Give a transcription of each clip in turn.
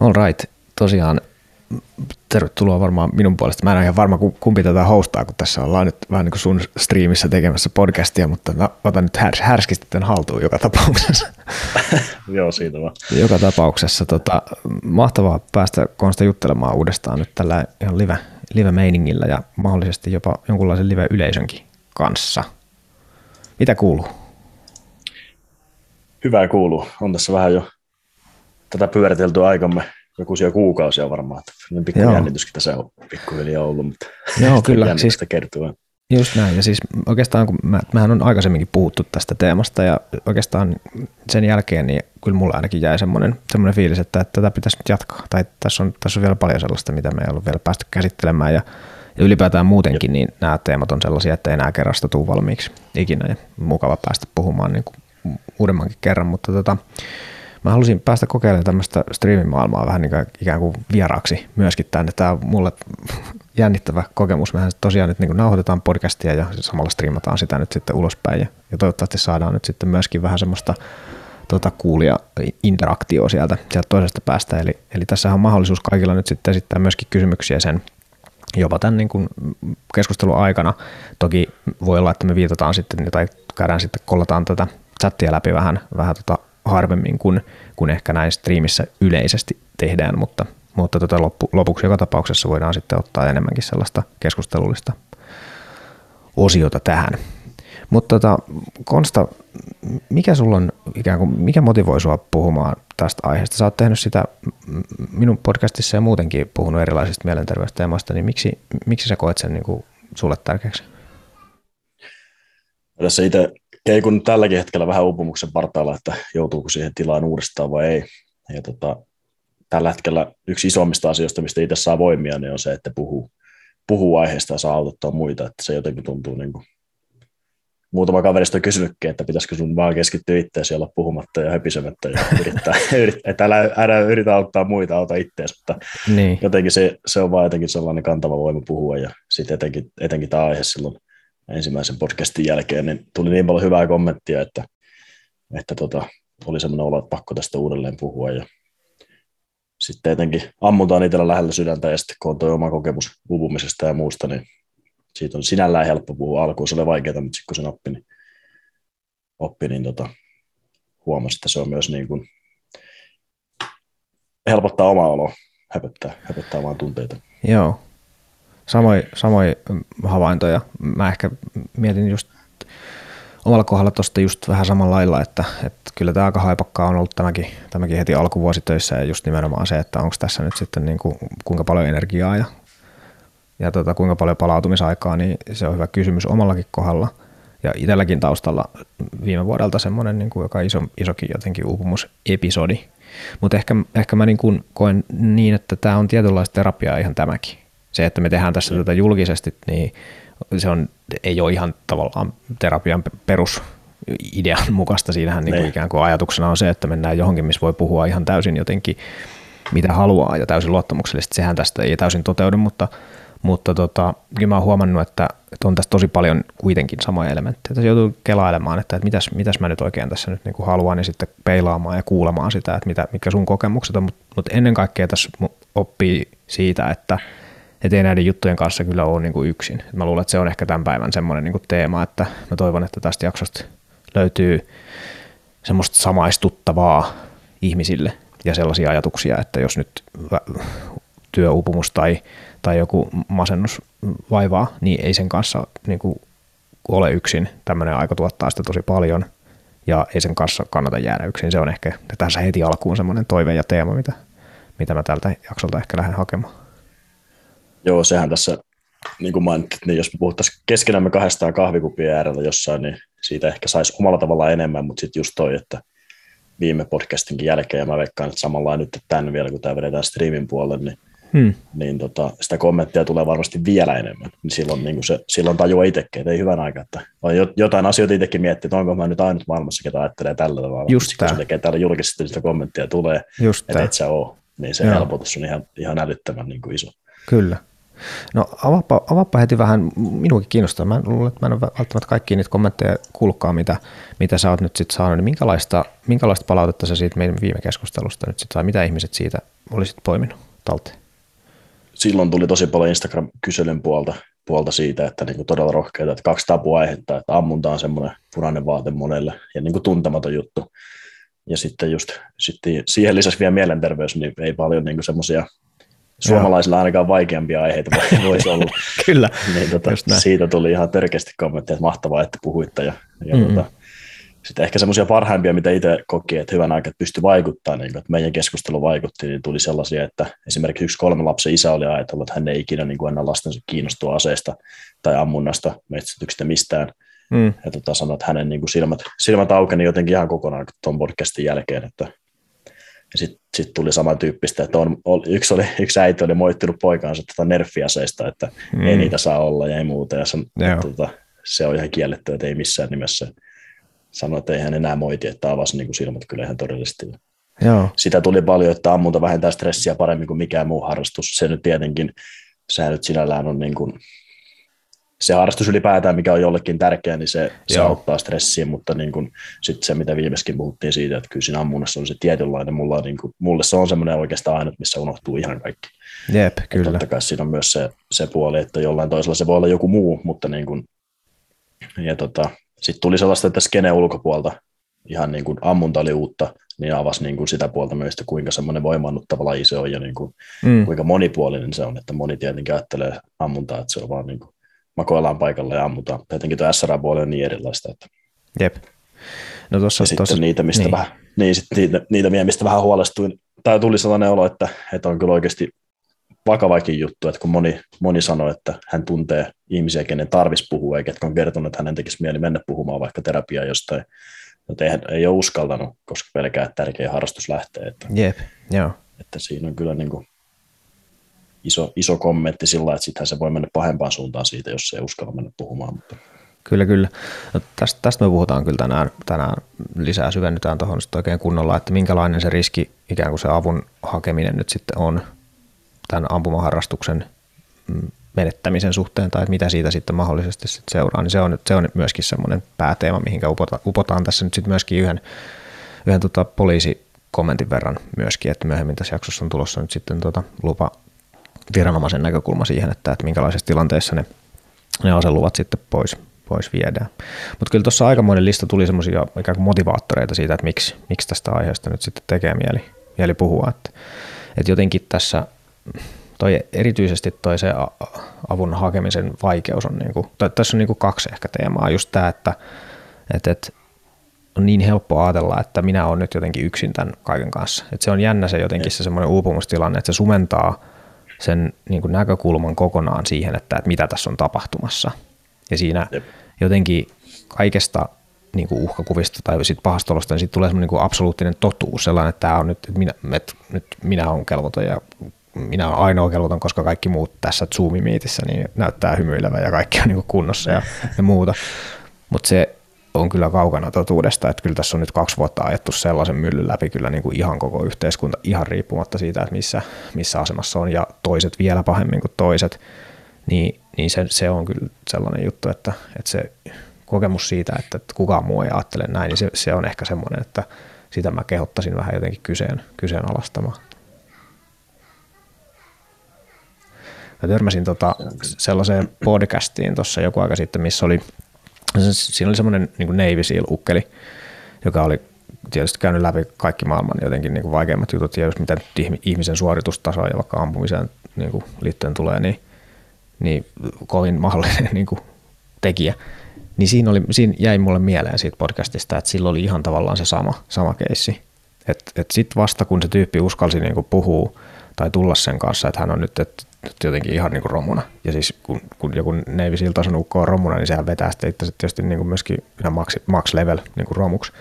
All right. Tosiaan tervetuloa varmaan minun puolesta. Mä en ole ihan varma, kumpi tätä hostaa, kun tässä ollaan nyt vähän niin kuin sun striimissä tekemässä podcastia, mutta mä otan nyt härs, härskisti tämän haltuun joka tapauksessa. Joo, siitä vaan. Joka tapauksessa tota, mahtavaa päästä Konsta juttelemaan uudestaan nyt tällä ihan live, live-meiningillä ja mahdollisesti jopa jonkunlaisen live-yleisönkin kanssa. Mitä kuuluu? Hyvää kuuluu. On tässä vähän jo tätä pyöritelty aikamme jokuisia kuukausia varmaan. Että pikku jännityskin tässä on pikkuhiljaa ollut, mutta Joo, kyllä. Siis, kertoo. Just näin, ja siis oikeastaan kun mä, mähän on aikaisemminkin puhuttu tästä teemasta, ja oikeastaan sen jälkeen niin kyllä mulla ainakin jäi semmoinen, semmoinen fiilis, että, että tätä pitäisi nyt jatkaa, tai tässä on, tässä on vielä paljon sellaista, mitä me ei ollut vielä päästy käsittelemään, ja, ja ylipäätään muutenkin niin nämä teemat on sellaisia, että ei enää kerrasta tule valmiiksi ikinä, ja mukava päästä puhumaan niin kuin uudemmankin kerran, mutta tota, mä halusin päästä kokeilemaan tämmöistä striimimaailmaa vähän niin kuin ikään kuin vieraaksi myöskin tänne. Tämä on mulle jännittävä kokemus. Mehän tosiaan nyt niin kuin nauhoitetaan podcastia ja samalla striimataan sitä nyt sitten ulospäin ja, ja toivottavasti saadaan nyt sitten myöskin vähän semmoista tota, kuulia interaktioa sieltä, sieltä toisesta päästä. Eli, eli tässä on mahdollisuus kaikilla nyt sitten esittää myöskin kysymyksiä sen jopa tämän niin kuin keskustelun aikana. Toki voi olla, että me viitataan sitten tai käydään sitten, kollataan tätä chattia läpi vähän, vähän tota harvemmin kuin, kuin ehkä näin striimissä yleisesti tehdään, mutta, mutta tota loppu, lopuksi joka tapauksessa voidaan sitten ottaa enemmänkin sellaista keskustelullista osiota tähän. Mutta tota, Konsta, mikä sulla on, ikään kuin, mikä motivoi sua puhumaan tästä aiheesta? Sä oot tehnyt sitä minun podcastissa ja muutenkin puhunut erilaisista mielenterveysteemoista, niin miksi, miksi sä koet sen niin kuin sulle tärkeäksi? Tässä itse keikun tälläkin hetkellä vähän uupumuksen partaalla, että joutuuko siihen tilaan uudestaan vai ei. Ja tota, tällä hetkellä yksi isommista asioista, mistä itse saa voimia, niin on se, että puhuu, puhuu aiheesta ja saa auttaa muita. Että se jotenkin tuntuu niin kuin muutama kaverista on kysynytkin, että pitäisikö sun vaan keskittyä itseäsi olla puhumatta ja höpisemättä ja yrittää, että älä, älä yritä auttaa muita, auta itseäsi, mutta niin. jotenkin se, se, on vaan jotenkin sellainen kantava voima puhua ja sitten etenkin, etenkin tämä aihe silloin ensimmäisen podcastin jälkeen, niin tuli niin paljon hyvää kommenttia, että, että tota, oli semmoinen olo, että pakko tästä uudelleen puhua. Ja sitten etenkin ammutaan itsellä lähellä sydäntä ja sitten kun on tuo oma kokemus uupumisesta ja muusta, niin siitä on sinällään helppo puhua. Alkuun se oli vaikeaa, mutta sitten kun sen oppi, niin, oppi, niin tota, huomasi, että se on myös niin kuin, helpottaa omaa oloa, höpöttää, höpöttää vaan tunteita. Joo, samoin samoi havaintoja. Mä ehkä mietin just omalla kohdalla tuosta just vähän samalla lailla, että, että kyllä tämä aika haipakkaa on ollut tämäkin, tämäkin heti alkuvuositöissä ja just nimenomaan se, että onko tässä nyt sitten niin kuin, kuinka paljon energiaa ja, ja tota, kuinka paljon palautumisaikaa, niin se on hyvä kysymys omallakin kohdalla. Ja itselläkin taustalla viime vuodelta semmoinen niin kuin joka iso, isokin jotenkin uupumusepisodi. Mutta ehkä, ehkä mä niin kuin koen niin, että tämä on tietynlaista terapiaa ihan tämäkin se, että me tehdään tässä tätä julkisesti, niin se on, ei ole ihan tavallaan terapian perusidean mukaista. Siinähän niin kuin ikään kuin ajatuksena on se, että mennään johonkin, missä voi puhua ihan täysin jotenkin mitä haluaa ja täysin luottamuksellisesti. Sehän tästä ei täysin toteudu, mutta, mutta tota, kyllä mä oon huomannut, että, että on tässä tosi paljon kuitenkin samoja elementtejä. Tässä joutuu kelailemaan, että, että mitäs, mitäs mä nyt oikein tässä nyt niin kuin haluan, niin sitten peilaamaan ja kuulemaan sitä, että mitä, mitkä sun kokemukset on. Mutta, mutta ennen kaikkea tässä oppii siitä, että – että ei näiden juttujen kanssa kyllä ole niin kuin yksin. Mä luulen, että se on ehkä tämän päivän semmoinen niin kuin teema, että mä toivon, että tästä jaksosta löytyy semmoista samaistuttavaa ihmisille ja sellaisia ajatuksia, että jos nyt työuupumus tai, tai joku masennus vaivaa, niin ei sen kanssa niin kuin ole yksin. Tämmöinen aika tuottaa sitä tosi paljon ja ei sen kanssa kannata jäädä yksin. Se on ehkä tässä heti alkuun semmoinen toive ja teema, mitä, mitä mä tältä jaksolta ehkä lähden hakemaan. Joo, sehän tässä, niin kuin mainitsit, niin jos me puhuttaisiin keskenämme kahdestaan kahvikupien äärellä jossain, niin siitä ehkä saisi omalla tavalla enemmän, mutta sitten just toi, että viime podcastinkin jälkeen, ja mä veikkaan, että samalla nyt tämän vielä, kun tämä vedetään streamin puolelle, niin, hmm. niin tota, sitä kommenttia tulee varmasti vielä enemmän. Niin silloin, niin kuin se, silloin tajuaa itsekin, että ei hyvän aika, että vai jotain asioita itsekin miettii, että onko mä nyt ainut maailmassa, ketä ajattelee tällä tavalla. Just kun se tekee täällä julkisesti sitä kommenttia tulee, Just että et sä oo, niin se Joo. helpotus on ihan, ihan älyttömän niin kuin iso. Kyllä. No avaappa, avaappa heti vähän, minuakin kiinnostaa. Mä luulen, että mä en ole välttämättä kaikki niitä kommentteja kuullutkaa, mitä, mitä sä oot nyt sitten saanut. Niin minkälaista, minkälaista palautetta sä siitä meidän viime keskustelusta nyt sitten sai? Mitä ihmiset siitä olisit poiminut talteen? Silloin tuli tosi paljon Instagram-kyselyn puolta, puolta siitä, että niin kuin todella rohkeita, että kaksi tapuaihetta, että ammunta on semmoinen punainen vaate monelle ja niin kuin tuntematon juttu. Ja sitten just sitten siihen lisäksi vielä mielenterveys, niin ei paljon niin semmoisia suomalaisilla ainakaan vaikeampia aiheita voisi olla. Kyllä, niin, tota, siitä tuli ihan törkeästi kommentteja, että mahtavaa, että puhuitte. Ja, ja mm-hmm. tota, sitten ehkä semmoisia parhaimpia, mitä itse koki, että hyvän aikaa pystyi vaikuttaa, niin kuin, että meidän keskustelu vaikutti, niin tuli sellaisia, että esimerkiksi yksi kolme lapsen isä oli ajatellut, että hän ei ikinä niin kuin enää lastensa kiinnostua aseesta tai ammunnasta, metsästyksestä mistään. Mm. Ja tota, sanoi, että hänen niin kuin silmät, silmät aukeni jotenkin ihan kokonaan tuon podcastin jälkeen, että sitten sit tuli samantyyppistä, että on, yksi, oli, yksi äiti oli moittinut poikaansa tätä nerfiaseista, että mm. ei niitä saa olla ja ei muuta. Ja san, tota, se on ihan kielletty, että ei missään nimessä sanoi, että ei hän enää moiti, että avasi niin kuin silmät kyllä ihan todellisesti. Joo. Sitä tuli paljon, että ammunta vähentää stressiä paremmin kuin mikään muu harrastus. Se nyt tietenkin, sehän nyt sinällään on niin kuin, se harrastus ylipäätään, mikä on jollekin tärkeä, niin se, se auttaa stressiä, mutta niin kuin, sit se, mitä viimeiskin puhuttiin siitä, että kyllä siinä ammunnassa on se tietynlainen, mulla on, niin kuin, mulle se on semmoinen oikeastaan ainut, missä unohtuu ihan kaikki. Jep, kyllä. totta kai siinä on myös se, se puoli, että jollain toisella se voi olla joku muu, mutta niin kuin, ja tota, sitten tuli sellaista, että skene ulkopuolelta ihan niin kuin ammunta oli uutta, niin avasi niin kuin sitä puolta myös, että kuinka semmoinen voimannuttava laji se on ja niin kuin, mm. kuinka monipuolinen se on, että moni tietenkin ajattelee ammuntaa, että se on vaan niin kuin, makoillaan paikalla ja ammutaan. Tietenkin tuo SRA-puoli on niin erilaista. Että... Jep. No tossa, ja tossa, niitä, mistä niin. vähän, niin, sit niitä, niitä, mistä vähän huolestuin, tai tuli sellainen olo, että, että on kyllä oikeasti vakavakin juttu, että kun moni, moni sanoi, että hän tuntee ihmisiä, kenen tarvis puhua, eikä on kertonut, että hänen tekisi mieli mennä puhumaan vaikka terapiaa jostain, mutta ei, ei ole uskaltanut, koska pelkää, että tärkeä harrastus lähtee. Että, Jep, joo. Että siinä on kyllä niin kuin iso, iso kommentti sillä, että sittenhän se voi mennä pahempaan suuntaan siitä, jos se ei uskalla mennä puhumaan. Mutta. Kyllä, kyllä. No, tästä, tästä me puhutaan kyllä tänään, tänään lisää, syvennytään tuohon oikein kunnolla, että minkälainen se riski, ikään kuin se avun hakeminen nyt sitten on tämän ampumaharrastuksen mm, menettämisen suhteen tai mitä siitä sitten mahdollisesti sitten seuraa, niin se on, se on myöskin semmoinen pääteema, mihinkä upota, upotaan tässä nyt sitten myöskin yhden, yhden tota poliisikommentin verran myöskin, että myöhemmin tässä jaksossa on tulossa nyt sitten tota lupa viranomaisen näkökulma siihen, että, että minkälaisessa tilanteessa ne, ne aseluvat sitten pois, pois viedään. Mutta kyllä tuossa aikamoinen lista tuli semmoisia ikään kuin motivaattoreita siitä, että miksi, miksi tästä aiheesta nyt sitten tekee mieli, mieli puhua. Että, että jotenkin tässä toi, erityisesti toi se avun hakemisen vaikeus on, niin kuin, tai tässä on niin kuin kaksi ehkä teemaa. Just tämä, että, että, että on niin helppo ajatella, että minä olen nyt jotenkin yksin tämän kaiken kanssa. Että se on jännä se jotenkin se semmoinen uupumustilanne, että se sumentaa sen niin kuin näkökulman kokonaan siihen, että, että mitä tässä on tapahtumassa. Ja siinä Jep. jotenkin kaikesta niin kuin uhkakuvista tai sit pahasta olosta, niin siitä tulee semmoinen niin absoluuttinen totuus, sellainen, että tämä on nyt, että minä, että nyt minä olen kelvoton ja minä olen ainoa kelvoton, koska kaikki muut tässä Zoom-miitissä niin näyttää hymyilevä ja kaikki on niin kuin kunnossa ja, ja muuta. Mutta se on kyllä kaukana totuudesta, että kyllä tässä on nyt kaksi vuotta ajettu sellaisen myllyn läpi kyllä niin kuin ihan koko yhteiskunta, ihan riippumatta siitä, että missä, missä asemassa on, ja toiset vielä pahemmin kuin toiset, niin, niin se, se on kyllä sellainen juttu, että, että se kokemus siitä, että kukaan muu ei ajattele näin, niin se, se on ehkä semmoinen, että sitä mä kehottaisin vähän jotenkin kyseen, kyseenalaistamaan. Mä törmäsin tota sellaiseen podcastiin tuossa joku aika sitten, missä oli, siinä oli semmoinen niin Navy Seal-ukkeli, joka oli tietysti käynyt läpi kaikki maailman jotenkin niin kuin vaikeimmat jutut, ja jos mitä ihmisen suoritustasoa ja vaikka ampumiseen niin kuin liittyen tulee, niin, niin kovin mahdollinen niin kuin tekijä. Niin siinä, oli, siinä jäi mulle mieleen siitä podcastista, että sillä oli ihan tavallaan se sama, sama keissi. Että et sitten vasta kun se tyyppi uskalsi niin kuin puhua tai tulla sen kanssa, että hän on nyt, että jotenkin ihan niin kuin romuna. Ja siis kun, kun joku Navy Seal tason ukko on romuna, niin sehän vetää sitten itse tietysti niin kuin myöskin ihan max, max level niin kuin romuksi.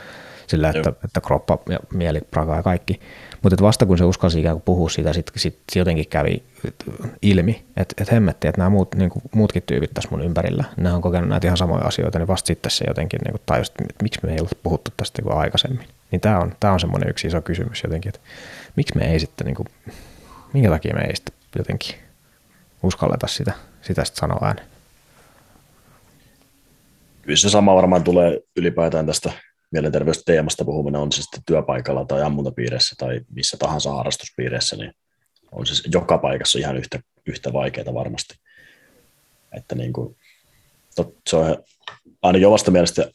Sillä, että, että kroppa ja mieli prakaa ja kaikki. Mutta vasta kun se uskalsi ikään kuin puhua siitä, sitten sit jotenkin kävi ilmi, että et hemmetti, että nämä muut, niin kuin, muutkin tyypit tässä mun ympärillä, nämä on kokenut näitä ihan samoja asioita, niin vasta sitten se jotenkin niin kuin tajusi, että miksi me ei ole puhuttu tästä niin aikaisemmin. Niin tämä on, tämä on semmoinen yksi iso kysymys jotenkin, että miksi me ei sitten, niin kuin, minkä takia me ei sitten jotenkin uskalleta sitä, sitä sitten sanoa ääneen. Kyllä se sama varmaan tulee ylipäätään tästä mielenterveysteemasta puhuminen on se sitten työpaikalla tai ammuntapiirissä tai missä tahansa harrastuspiirissä, niin on se joka paikassa ihan yhtä, yhtä vaikeaa varmasti. Että niin kuin, tot, se on ainakin omasta mielestä,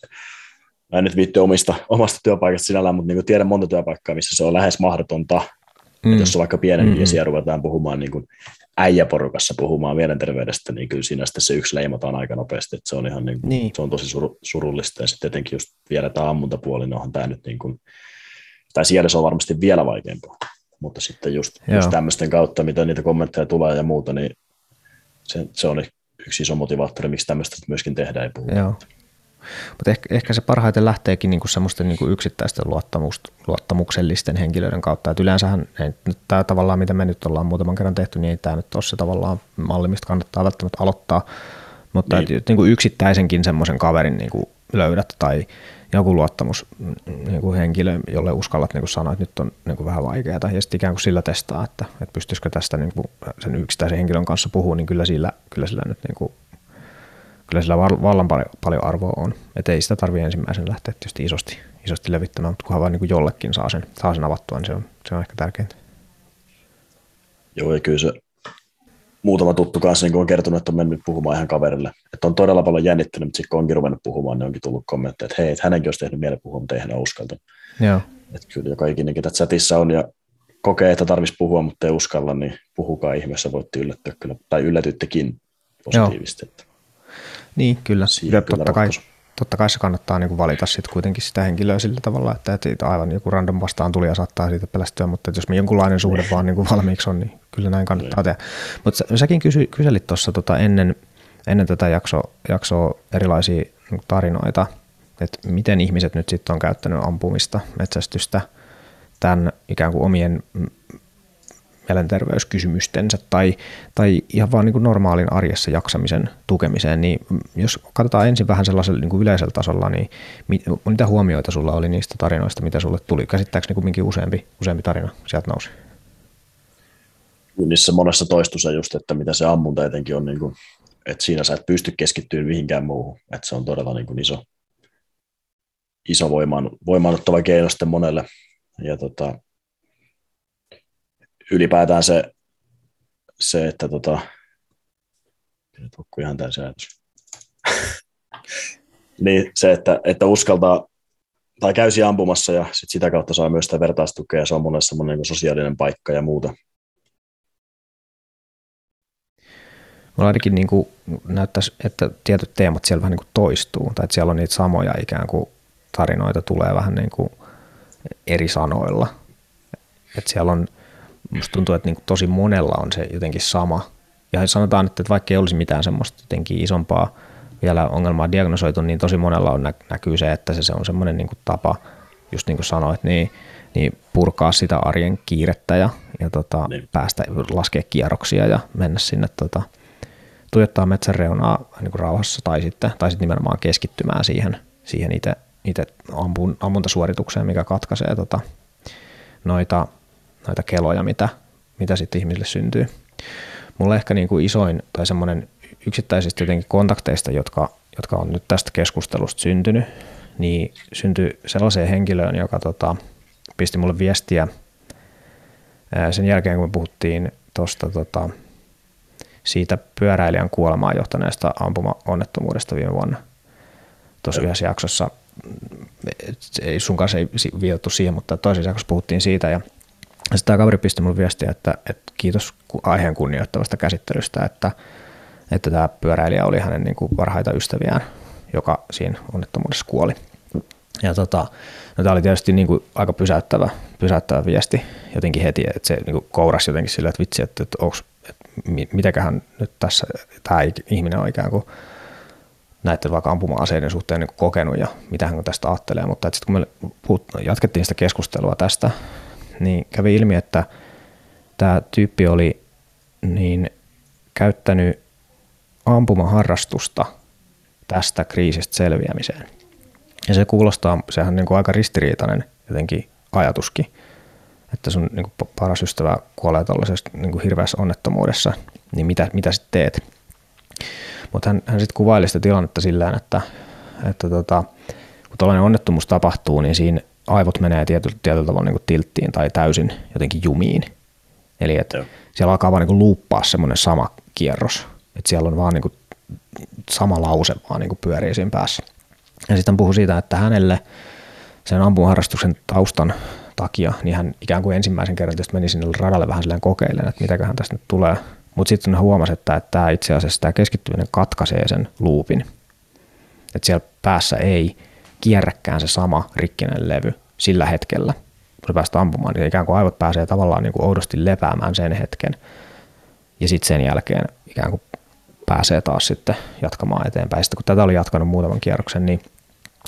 mä en nyt viitti omista, omasta työpaikasta sinällään, mutta niin tiedän monta työpaikkaa, missä se on lähes mahdotonta, mm. jos on vaikka pienempi mm-hmm. ja ruvetaan puhumaan niin kuin äijäporukassa puhumaan mielenterveydestä, niin kyllä siinä sitten se yksi leimataan aika nopeasti, että se on ihan niin, niin. se on tosi sur, surullista, ja sitten tietenkin just vielä tämä ammuntapuoli, niin onhan tämä nyt niin kuin, tai siellä se on varmasti vielä vaikeampaa, mutta sitten just, just tämmöisten kautta, mitä niitä kommentteja tulee ja muuta, niin se, se on yksi iso motivaattori, miksi tämmöistä myöskin tehdään ja puhutaan. Joo. Mutta ehkä, ehkä se parhaiten lähteekin niinku semmoisten niinku yksittäisten luottamuksellisten henkilöiden kautta. Et yleensähän tämä tavallaan, mitä me nyt ollaan muutaman kerran tehty, niin ei tämä nyt ole se tavallaan malli, mistä kannattaa välttämättä aloittaa. Mutta niin. Et, niinku yksittäisenkin semmoisen kaverin niinku löydät tai joku luottamus niin henkilö, jolle uskallat niin sanoa, että nyt on niin vähän vaikeaa, ja sitten ikään kuin sillä testaa, että, että pystyisikö tästä niin kuin sen yksittäisen henkilön kanssa puhua, niin kyllä sillä, kyllä sillä nyt niin kuin kyllä sillä vallan paljon arvoa on. Että ei sitä tarvitse ensimmäisen lähteä tietysti isosti, isosti levittämään, mutta kunhan vaan niin kuin jollekin saa sen, saa sen avattua, niin se on, se on ehkä tärkeintä. Joo, ja kyllä se muutama tuttu kanssa niin on kertonut, että on mennyt puhumaan ihan kaverille. Että on todella paljon jännittänyt, mutta sitten kun onkin ruvennut puhumaan, niin onkin tullut kommentteja, että hei, että hänenkin olisi tehnyt mielen puhua, mutta ei hän uskaltanut. Joo. Että kyllä joka ikinen, ketä chatissa on ja kokee, että tarvitsisi puhua, mutta ei uskalla, niin puhukaa ihmeessä, voitte yllättyä kyllä, tai yllätyttekin positiivisesti. Joo. Niin, kyllä. kyllä totta, kai, totta kai se kannattaa niin kuin valita sitten kuitenkin sitä henkilöä sillä tavalla, että, että aivan joku random vastaan tuli ja saattaa siitä pelästyä, mutta jos me jonkunlainen suhde vaan niin kuin valmiiksi on, niin kyllä näin kannattaa tehdä. Mutta sä, säkin kysy, kyselit tuossa tota ennen, ennen tätä jaksoa, jaksoa erilaisia tarinoita, että miten ihmiset nyt sitten on käyttänyt ampumista, metsästystä tämän ikään kuin omien mielenterveyskysymystensä tai, tai ihan vaan niin kuin normaalin arjessa jaksamisen tukemiseen, niin jos katsotaan ensin vähän sellaisella niin kuin yleisellä tasolla, niin mitä huomioita sulla oli niistä tarinoista, mitä sulle tuli? Käsittääkseni kuitenkin useampi, useampi tarina sieltä nousi? Niissä monessa toistuu se just, että mitä se ammunta etenkin on, niin kuin, että siinä sä et pysty keskittymään mihinkään muuhun, että se on todella niin kuin iso, iso voimaan, voimaanottava keino sitten monelle. Ja tota, ylipäätään se, se että tota, ihan niin se, että, että uskaltaa tai käysi ampumassa ja sit sitä kautta saa myös sitä vertaistukea ja se on monelle semmoinen niin sosiaalinen paikka ja muuta. Mulla ainakin niin kuin näyttäisi, että tietyt teemat siellä vähän niin kuin toistuu, tai että siellä on niitä samoja ikään kuin tarinoita tulee vähän niin kuin eri sanoilla. Että siellä on musta tuntuu, että niin kuin tosi monella on se jotenkin sama. Ja sanotaan, että vaikka ei olisi mitään semmoista jotenkin isompaa vielä ongelmaa diagnosoitu, niin tosi monella on näkyy se, että se, se on semmoinen niin kuin tapa, just niin kuin sanoit, niin, niin purkaa sitä arjen kiirettä ja, ja tota, niin. päästä laskea kierroksia ja mennä sinne tota, tuijottaa metsän reunaa niin kuin rauhassa tai sitten, tai sitten nimenomaan keskittymään siihen, siihen itse, itse ampun, ammuntasuoritukseen, mikä katkaisee tota, noita noita keloja, mitä, mitä sitten ihmisille syntyy. Mulla ehkä niin kuin isoin tai semmoinen yksittäisistä jotenkin kontakteista, jotka, jotka on nyt tästä keskustelusta syntynyt, niin syntyi sellaiseen henkilöön, joka tota, pisti mulle viestiä sen jälkeen, kun me puhuttiin tuosta tota, siitä pyöräilijän kuolemaan johtaneesta ampuma-onnettomuudesta viime vuonna. Tuossa yhdessä jaksossa, ei sun kanssa ei viitattu siihen, mutta toisessa jaksossa puhuttiin siitä ja sitten tämä kaveri pisti mulle viestiä, että, että kiitos aiheen kunnioittavasta käsittelystä, että, että tämä pyöräilijä oli hänen niin kuin parhaita ystäviään, joka siinä onnettomuudessa kuoli. Ja tota, no tämä oli tietysti niin kuin aika pysäyttävä, pysäyttävä viesti jotenkin heti, että se niin kuin kourasi jotenkin sillä, että vitsi, että, että, onks, että mitäköhän nyt tässä tämä ihminen on ikään kuin näiden vaikka ampuma-aseiden suhteen niin kokenut ja mitä hän tästä ajattelee, mutta sitten kun me puhut, jatkettiin sitä keskustelua tästä, niin kävi ilmi, että tämä tyyppi oli niin käyttänyt ampumaharrastusta tästä kriisistä selviämiseen. Ja se kuulostaa, sehän on niin kuin aika ristiriitainen jotenkin ajatuskin, että sun niin kuin paras ystävä kuolee tuollaisessa niin hirveässä onnettomuudessa, niin mitä, mitä sitten teet? Mutta hän, hän sitten kuvaili sitä tilannetta sillä että, että tota, kun tällainen onnettomuus tapahtuu, niin siinä aivot menee tietyllä, tietyllä tavalla niin tilttiin tai täysin jotenkin jumiin. Eli että siellä alkaa vaan niin luuppaa semmoinen sama kierros, että siellä on vaan niin kuin sama lause vaan niin kuin pyörii siinä päässä. Ja sitten puhuu siitä, että hänelle sen ampumaharrastuksen taustan takia, niin hän ikään kuin ensimmäisen kerran tietysti meni sinne radalle vähän silleen kokeilemaan, että mitäköhän tästä nyt tulee. Mutta sitten hän huomasi, että, että tämä itse asiassa tämä keskittyminen katkaisee sen luupin. Että siellä päässä ei kierräkään se sama rikkinen levy sillä hetkellä, kun päästä ampumaan, niin ikään kuin aivot pääsee tavallaan niin kuin oudosti lepäämään sen hetken. Ja sitten sen jälkeen ikään kuin pääsee taas sitten jatkamaan eteenpäin. Sitten kun tätä oli jatkanut muutaman kierroksen, niin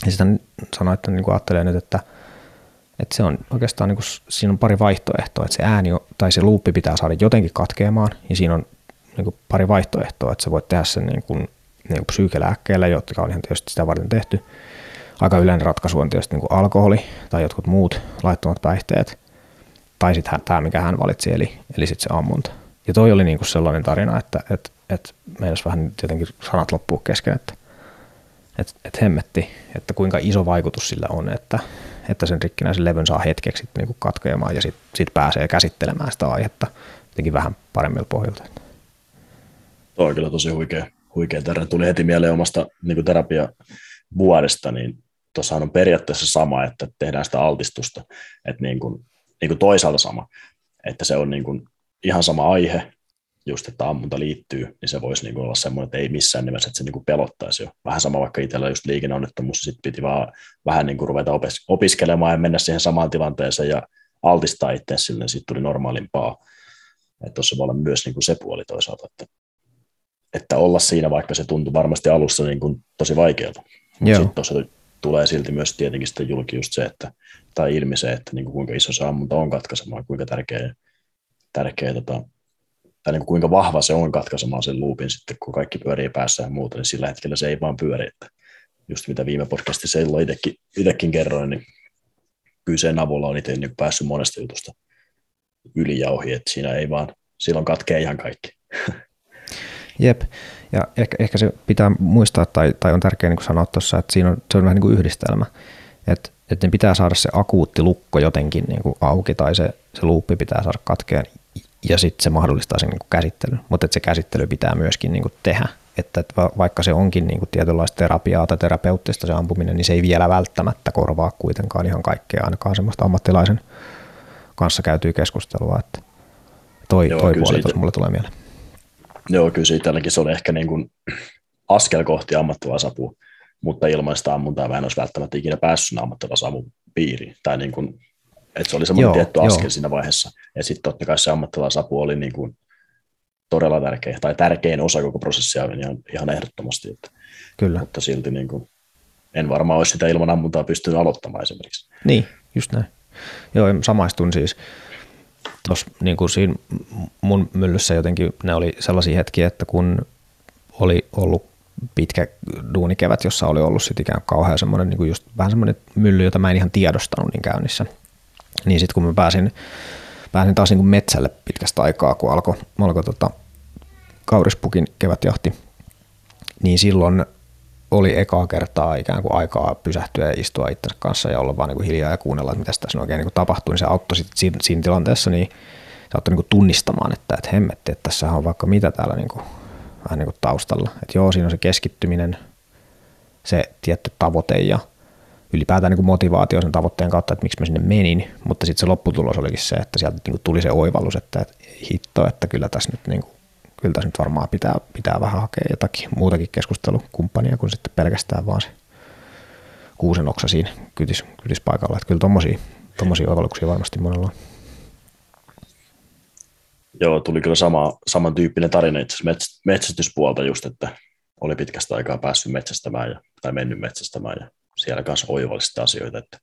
sitten sanoi, että niin kuin ajattelee nyt, että, että se on oikeastaan, niin kuin, siinä on pari vaihtoehtoa, että se ääni tai se luuppi pitää saada jotenkin katkeamaan, ja siinä on niin kuin pari vaihtoehtoa, että sä voit tehdä sen niin kuin, niin kuin psyykelääkkeellä, jotka on ihan tietysti sitä varten tehty. Aika yleinen ratkaisu on tietysti niin kuin alkoholi tai jotkut muut laittomat päihteet, tai sitten tämä, mikä hän valitsi, eli, eli sitten se ammunta. Ja toi oli niin kuin sellainen tarina, että, että että meidän vähän jotenkin sanat loppuu kesken, että et, et hemmetti, että kuinka iso vaikutus sillä on, että, että sen rikkinäisen levyn saa hetkeksi niin kuin katkeamaan ja sitten sit pääsee käsittelemään sitä aihetta jotenkin vähän paremmilla pohjalta. Tuo on kyllä tosi huikea, huikea tarina. Tuli heti mieleen omasta niin terapia vuodesta, niin tuossahan on periaatteessa sama, että tehdään sitä altistusta, että niin kuin, niin kuin toisaalta sama, että se on niin kuin ihan sama aihe, just, että ammunta liittyy, niin se voisi niin kuin olla semmoinen, että ei missään nimessä, että se niin kuin pelottaisi jo. Vähän sama vaikka itsellä just liikenneonnettomuus, sitten piti vaan vähän niin kuin ruveta opis- opiskelemaan ja mennä siihen samaan tilanteeseen ja altistaa itse sille, niin sitten tuli normaalimpaa. Että tuossa voi olla myös niin kuin se puoli toisaalta, että, että olla siinä, vaikka se tuntui varmasti alussa niin kuin tosi vaikealta. Sitten tuossa tulee silti myös tietenkin sitten julki just se, että, tai ilmi se, että niin kuin kuinka iso se ammunta on katkaisemaan, kuinka tärkeä, tärkeä tota, tai niin kuin kuinka vahva se on katkaisemaan sen loopin sitten, kun kaikki pyörii päässä ja muuta, niin sillä hetkellä se ei vaan pyöri. Että just mitä viime podcastissa silloin itsekin, itsekin kerroin, niin kyllä sen avulla on itse niin päässyt monesta jutusta yli ja ohi, että siinä ei vaan, silloin katkee ihan kaikki. Jep, ja ehkä, ehkä se pitää muistaa, tai, tai on tärkeää niin sanoa tuossa, että siinä on, se on vähän niin kuin yhdistelmä, että, että ne pitää saada se akuutti lukko jotenkin niin kuin auki, tai se, se luuppi pitää saada katkeen ja sitten se mahdollistaa sen niin kuin käsittelyn, mutta että se käsittely pitää myöskin niin kuin tehdä, että, että vaikka se onkin niin kuin tietynlaista terapiaa tai terapeuttista se ampuminen, niin se ei vielä välttämättä korvaa kuitenkaan ihan kaikkea, ainakaan semmoista ammattilaisen kanssa käytyy keskustelua, että toi, Joo, toi puoli siitä, mulle tulee mieleen. Joo, kyllä siitä se oli ehkä niin kuin askel kohti ammattilaisapua, mutta ilman sitä ammuntaa mä en olisi välttämättä ikinä päässyt ammattilaisavun piiriin, tai niin kuin että se oli semmoinen joo, tietty askel joo. siinä vaiheessa. Ja sitten totta kai se ammattilaisapu oli niin kuin todella tärkeä, tai tärkein osa koko prosessia ihan, ihan ehdottomasti. Että, Kyllä. Mutta silti niin kuin, en varmaan olisi sitä ilman ammuntaa pystynyt aloittamaan esimerkiksi. Niin, just näin. Joo, samaistun siis. Tuossa niin kuin siinä mun myllyssä jotenkin ne oli sellaisia hetkiä, että kun oli ollut pitkä duunikevät, jossa oli ollut sitten ikään kauhean semmoinen, niin kuin just vähän semmoinen mylly, jota mä en ihan tiedostanut niin käynnissä – niin sitten kun mä pääsin, pääsin taas niin kuin metsälle pitkästä aikaa, kun alkoi, alkoi tota, kaurispukin kevätjahti, niin silloin oli ekaa kertaa ikään kuin aikaa pysähtyä ja istua itsensä kanssa ja olla vaan niin kuin hiljaa ja kuunnella, että mitä tässä oikein niin kuin tapahtui, niin se auttoi sitten siinä, siinä tilanteessa niin se auttoi niin kuin tunnistamaan, että, että hemmetti, että tässä on vaikka mitä täällä niin kuin, vähän niin kuin taustalla. Että joo, siinä on se keskittyminen, se tietty tavoite ja ylipäätään niin motivaatio sen tavoitteen kautta, että miksi mä sinne menin, mutta sitten se lopputulos olikin se, että sieltä niin kuin tuli se oivallus, että, hitto, että kyllä tässä nyt, niin kuin, kyllä tässä nyt varmaan pitää, pitää vähän hakea jotakin muutakin keskustelukumppania kuin sitten pelkästään vaan se kuusen oksa siinä kytis, kytis paikalla. Että kyllä tommosia oivalluksia varmasti monella on. Joo, tuli kyllä sama, samantyyppinen tarina itse asiassa metsästyspuolta just, että oli pitkästä aikaa päässyt metsästämään ja, tai mennyt metsästämään ja siellä kanssa oivallista asioita, että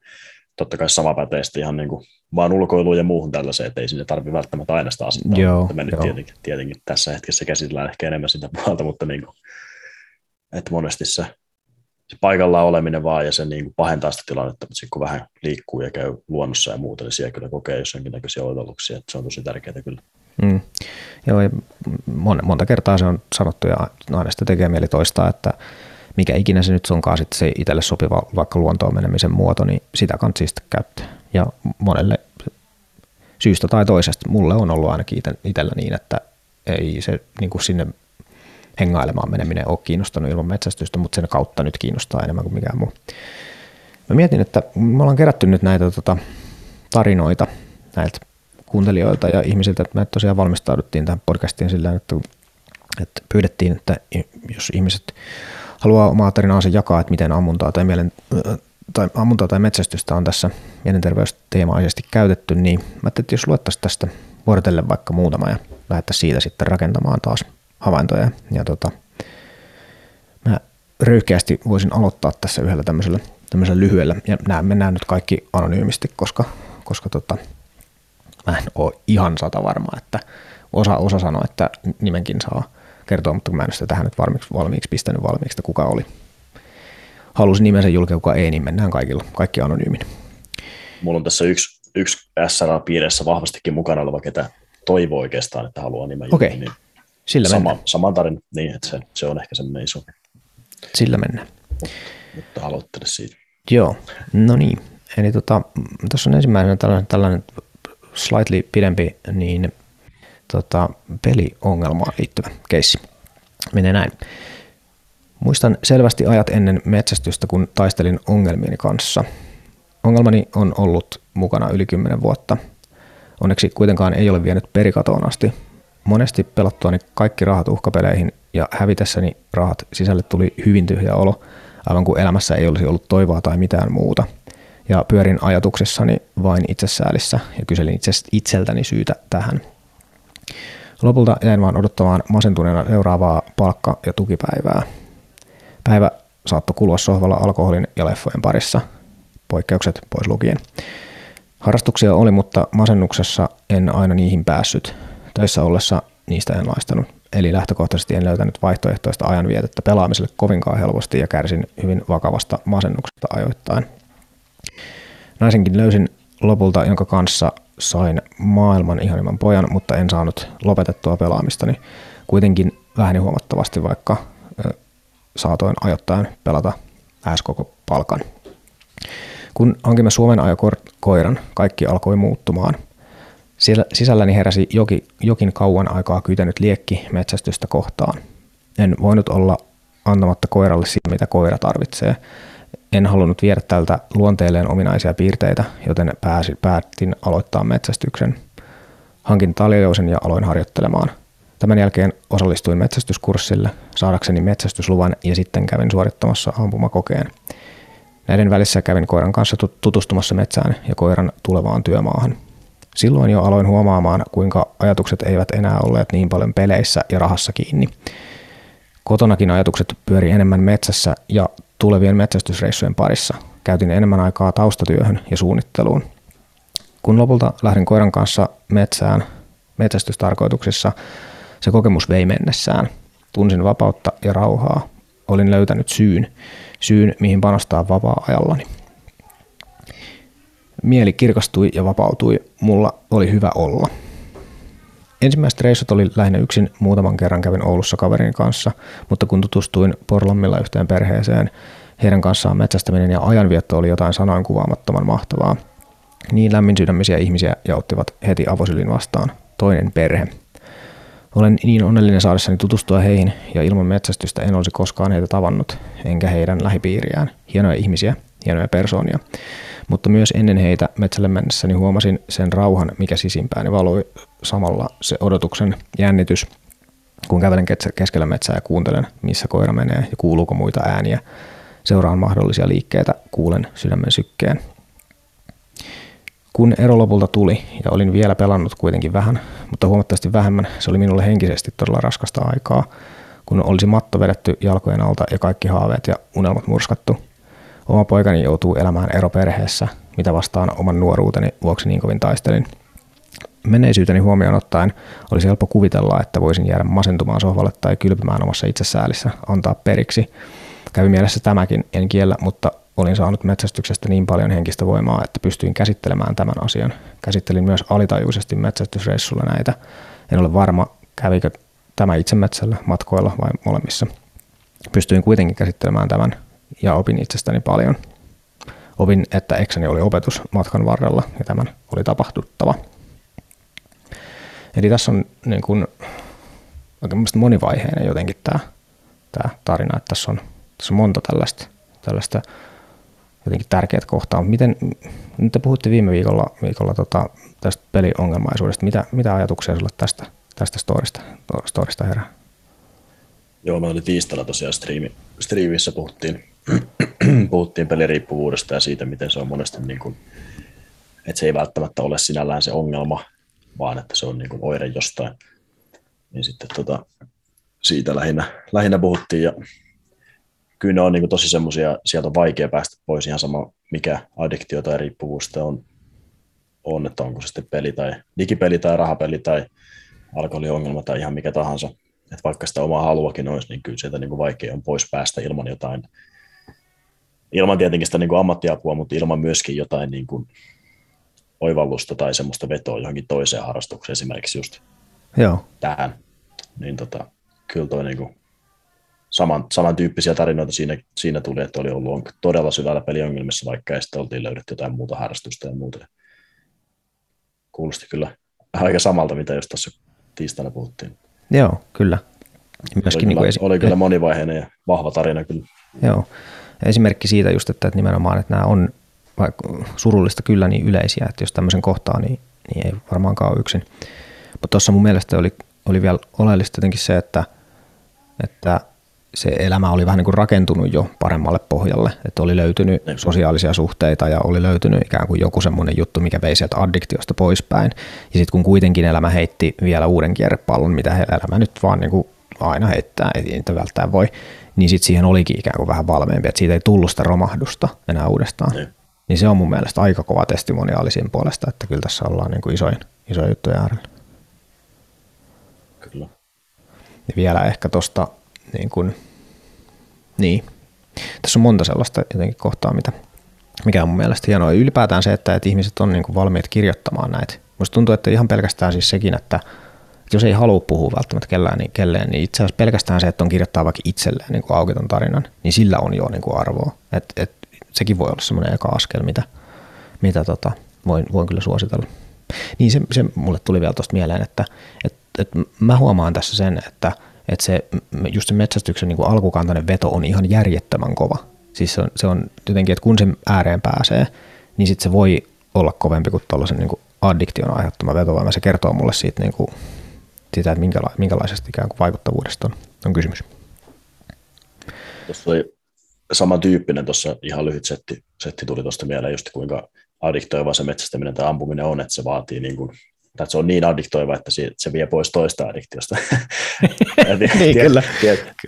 totta kai sama pätee sitten ihan niin kuin vaan ulkoiluun ja muuhun tällaiseen, että ei sinne tarvitse välttämättä aina sitä asettaa, joo, mutta me nyt tietenkin, tietenkin, tässä hetkessä käsitellään ehkä enemmän sitä puolta, mutta niin kuin, että monesti se, se paikallaan oleminen vaan ja se niin kuin pahentaa sitä tilannetta, mutta sitten kun vähän liikkuu ja käy luonnossa ja muuta, niin siellä kyllä kokee jos jonkinnäköisiä oivalluksia, että se on tosi tärkeää kyllä. Mm. Joo, ja monta kertaa se on sanottu ja aina sitä tekee mieli toistaa, että mikä ikinä se nyt onkaan sitten se itselle sopiva vaikka luontoon menemisen muoto, niin sitä kannattaa sitten käyttää. Ja monelle syystä tai toisesta. Mulle on ollut ainakin itsellä niin, että ei se niin kuin sinne hengailemaan meneminen ole kiinnostanut ilman metsästystä, mutta sen kautta nyt kiinnostaa enemmän kuin mikään muu. Mä mietin, että me ollaan kerätty nyt näitä tota, tarinoita näiltä kuuntelijoilta ja ihmisiltä, että me tosiaan valmistauduttiin tähän podcastiin sillä että, että pyydettiin, että jos ihmiset haluaa omaa tarinaansa jakaa, että miten ammuntaa tai, mielen, tai ammuntaa tai metsästystä on tässä mielenterveysteemaisesti käytetty, niin mä ajattelin, että jos luettaisiin tästä vuorotelle vaikka muutama ja lähdettäisiin siitä sitten rakentamaan taas havaintoja. Ja tota, mä röyhkeästi voisin aloittaa tässä yhdellä tämmöisellä, tämmöisellä lyhyellä, ja nämä mennään nyt kaikki anonyymisti, koska, koska tota, mä en ole ihan sata varma, että osa, osa sanoo, että nimenkin saa kertoa, mutta mä en sitä tähän nyt valmiiksi, valmiiksi pistänyt valmiiksi, että kuka oli. Halusin nimensä julkea, kuka ei, niin mennään kaikilla, kaikki anonyymin. Mulla on tässä yksi, yksi SRA-piirissä vahvastikin mukana oleva, ketä toivoo oikeastaan, että haluaa nimen Okei, okay. niin sillä sama, mennään. saman tarin, niin että se, se on ehkä semmoinen iso. Sillä mennään. Mutta aloittele siitä. Joo, no niin. Eli tota, tuossa on ensimmäisenä tällainen, tällainen slightly pidempi niin, tota, peliongelmaan liittyvä keissi. Menee näin. Muistan selvästi ajat ennen metsästystä, kun taistelin ongelmieni kanssa. Ongelmani on ollut mukana yli 10 vuotta. Onneksi kuitenkaan ei ole vienyt perikatoon asti. Monesti pelattuani kaikki rahat uhkapeleihin ja hävitessäni rahat sisälle tuli hyvin tyhjä olo, aivan kuin elämässä ei olisi ollut toivoa tai mitään muuta. Ja pyörin ajatuksessani vain itsesäälissä ja kyselin itse, itseltäni syytä tähän. Lopulta jäin vaan odottamaan masentuneena seuraavaa palkka- ja tukipäivää. Päivä saattoi kulua sohvalla alkoholin ja leffojen parissa, poikkeukset pois lukien. Harrastuksia oli, mutta masennuksessa en aina niihin päässyt. Töissä ollessa niistä en laistanut. Eli lähtökohtaisesti en löytänyt vaihtoehtoista ajanvietettä pelaamiselle kovinkaan helposti ja kärsin hyvin vakavasta masennuksesta ajoittain. Naisenkin löysin lopulta, jonka kanssa sain maailman ihanimman pojan, mutta en saanut lopetettua pelaamistani. Kuitenkin väheni huomattavasti, vaikka saatoin ajoittain pelata lähes koko palkan. Kun hankimme Suomen ajokoiran, kaikki alkoi muuttumaan. Siellä sisälläni heräsi joki, jokin kauan aikaa kytenyt liekki metsästystä kohtaan. En voinut olla antamatta koiralle sitä, mitä koira tarvitsee. En halunnut viedä tältä luonteelleen ominaisia piirteitä, joten pääsin, päätin aloittaa metsästyksen. Hankin taljojousen ja aloin harjoittelemaan. Tämän jälkeen osallistuin metsästyskurssille saadakseni metsästysluvan ja sitten kävin suorittamassa ampumakokeen. Näiden välissä kävin koiran kanssa tutustumassa metsään ja koiran tulevaan työmaahan. Silloin jo aloin huomaamaan, kuinka ajatukset eivät enää olleet niin paljon peleissä ja rahassa kiinni. Kotonakin ajatukset pyöri enemmän metsässä ja tulevien metsästysreissujen parissa. Käytin enemmän aikaa taustatyöhön ja suunnitteluun. Kun lopulta lähdin koiran kanssa metsään metsästystarkoituksissa, se kokemus vei mennessään. Tunsin vapautta ja rauhaa. Olin löytänyt syyn, syyn mihin panostaa vapaa-ajallani. Mieli kirkastui ja vapautui, mulla oli hyvä olla. Ensimmäiset reissut oli lähinnä yksin, muutaman kerran kävin Oulussa kaverin kanssa, mutta kun tutustuin Porlammilla yhteen perheeseen, heidän kanssaan metsästäminen ja ajanvietto oli jotain sanoin kuvaamattoman mahtavaa. Niin lämmin sydämisiä ihmisiä ja ottivat heti avosylin vastaan. Toinen perhe. Olen niin onnellinen saadessani tutustua heihin ja ilman metsästystä en olisi koskaan heitä tavannut, enkä heidän lähipiiriään. Hienoja ihmisiä, hienoja persoonia. Mutta myös ennen heitä metsälle mennessäni huomasin sen rauhan, mikä sisimpääni valoi samalla se odotuksen jännitys, kun kävelen keskellä metsää ja kuuntelen, missä koira menee ja kuuluuko muita ääniä. Seuraan mahdollisia liikkeitä, kuulen sydämen sykkeen. Kun ero lopulta tuli ja olin vielä pelannut kuitenkin vähän, mutta huomattavasti vähemmän, se oli minulle henkisesti todella raskasta aikaa, kun olisi matto vedetty jalkojen alta ja kaikki haaveet ja unelmat murskattu. Oma poikani joutuu elämään eroperheessä, mitä vastaan oman nuoruuteni vuoksi niin kovin taistelin. Menneisyyteni huomioon ottaen olisi helppo kuvitella, että voisin jäädä masentumaan sohvalle tai kylpymään omassa itsesäälissä, antaa periksi. Kävi mielessä tämäkin, en kiellä, mutta olin saanut metsästyksestä niin paljon henkistä voimaa, että pystyin käsittelemään tämän asian. Käsittelin myös alitajuisesti metsästysreissulla näitä. En ole varma, kävikö tämä itse metsällä, matkoilla vai molemmissa. Pystyin kuitenkin käsittelemään tämän ja opin itsestäni paljon. Opin, että ekseni oli opetus matkan varrella ja tämän oli tapahduttava. Eli tässä on niin kuin, oikein monivaiheinen jotenkin tämä, tämä tarina, että tässä on, tässä on monta tällaista, tällaista jotenkin tärkeät kohtaa. Miten, nyt te puhutte viime viikolla, viikolla tota, tästä peliongelmaisuudesta. Mitä, mitä ajatuksia sinulle tästä, tästä storista, storista herää? Joo, me oli tiistaina tosiaan striimi, striimissä puhuttiin, puhuttiin peliriippuvuudesta ja siitä, miten se on monesti niin kuin, että se ei välttämättä ole sinällään se ongelma, vaan että se on niin kuin oire jostain. Niin sitten tota, siitä lähinnä, lähinnä puhuttiin ja kyllä ne on niin kuin tosi semmoisia, sieltä on vaikea päästä pois ihan sama mikä addiktio tai riippuvuus on, on, että onko se sitten peli tai digipeli tai rahapeli tai alkoholiongelma tai ihan mikä tahansa. Että vaikka sitä omaa haluakin olisi, niin kyllä sieltä niin kuin vaikea on pois päästä ilman jotain, ilman tietenkin sitä niin kuin ammattiapua, mutta ilman myöskin jotain niin kuin oivallusta tai semmoista vetoa johonkin toiseen harrastukseen, esimerkiksi just Joo. tähän. Niin tota, kyllä toi niin kuin saman, samantyyppisiä tarinoita siinä, siinä tuli, että oli ollut todella syvällä peliongelmissa, vaikka ei sitten oltiin löydetty jotain muuta harrastusta ja muuta. Kuulosti kyllä aika samalta, mitä jos tässä tiistaina puhuttiin. Joo, kyllä. Myöskin oli, niin esi- oli kyllä monivaiheinen ja vahva tarina kyllä. Joo. Esimerkki siitä just, että, että nimenomaan, että nämä on vaikka surullista kyllä niin yleisiä, että jos tämmöisen kohtaa, niin, niin ei varmaankaan ole yksin. Mutta tuossa mun mielestä oli, oli vielä oleellista jotenkin se, että, että se elämä oli vähän niin kuin rakentunut jo paremmalle pohjalle, että oli löytynyt sosiaalisia suhteita ja oli löytynyt ikään kuin joku semmoinen juttu, mikä vei sieltä addiktiosta poispäin. Ja sitten kun kuitenkin elämä heitti vielä uuden kierrepallon, mitä elämä nyt vaan niin kuin aina heittää, ei niitä välttämättä voi, niin sitten siihen olikin ikään kuin vähän valmeempi, että siitä ei tullut sitä romahdusta enää uudestaan. Ne. Niin se on mun mielestä aika kova testimoniaali siinä puolesta, että kyllä tässä ollaan niin kuin isoin, isoja juttuja äärellä. Kyllä. Ja vielä ehkä tuosta niin kuin, niin. Tässä on monta sellaista jotenkin kohtaa, mitä, mikä on mun mielestä hienoa. Ylipäätään se, että, että ihmiset on niin kuin valmiit kirjoittamaan näitä. Musta tuntuu, että ihan pelkästään siis sekin, että, jos ei halua puhua välttämättä kellään, niin, kelleen, niin itse asiassa pelkästään se, että on kirjoittaa vaikka itselleen niin kuin tarinan, niin sillä on jo niin kuin arvoa. Et, et, sekin voi olla semmoinen eka askel, mitä, mitä tota, voin, voin kyllä suositella. Niin se, se mulle tuli vielä tuosta mieleen, että et, et mä huomaan tässä sen, että – että se, just se metsästyksen niin kuin alkukantainen veto on ihan järjettömän kova. Siis se on, se on jotenkin, että kun sen ääreen pääsee, niin sitten se voi olla kovempi kuin tuollaisen niin addiktion aiheuttama vetovoima. Se kertoo mulle siitä, niin kuin, siitä että minkäla- minkälaisesta ikään kuin vaikuttavuudesta on, on kysymys. Tuossa oli samantyyppinen tuossa ihan lyhyt setti, setti tuli tuosta mieleen just kuinka addiktoiva se metsästäminen tai ampuminen on, että se vaatii niin kuin että se on niin addiktoiva, että se vie pois toista addiktiosta. niin, kyllä.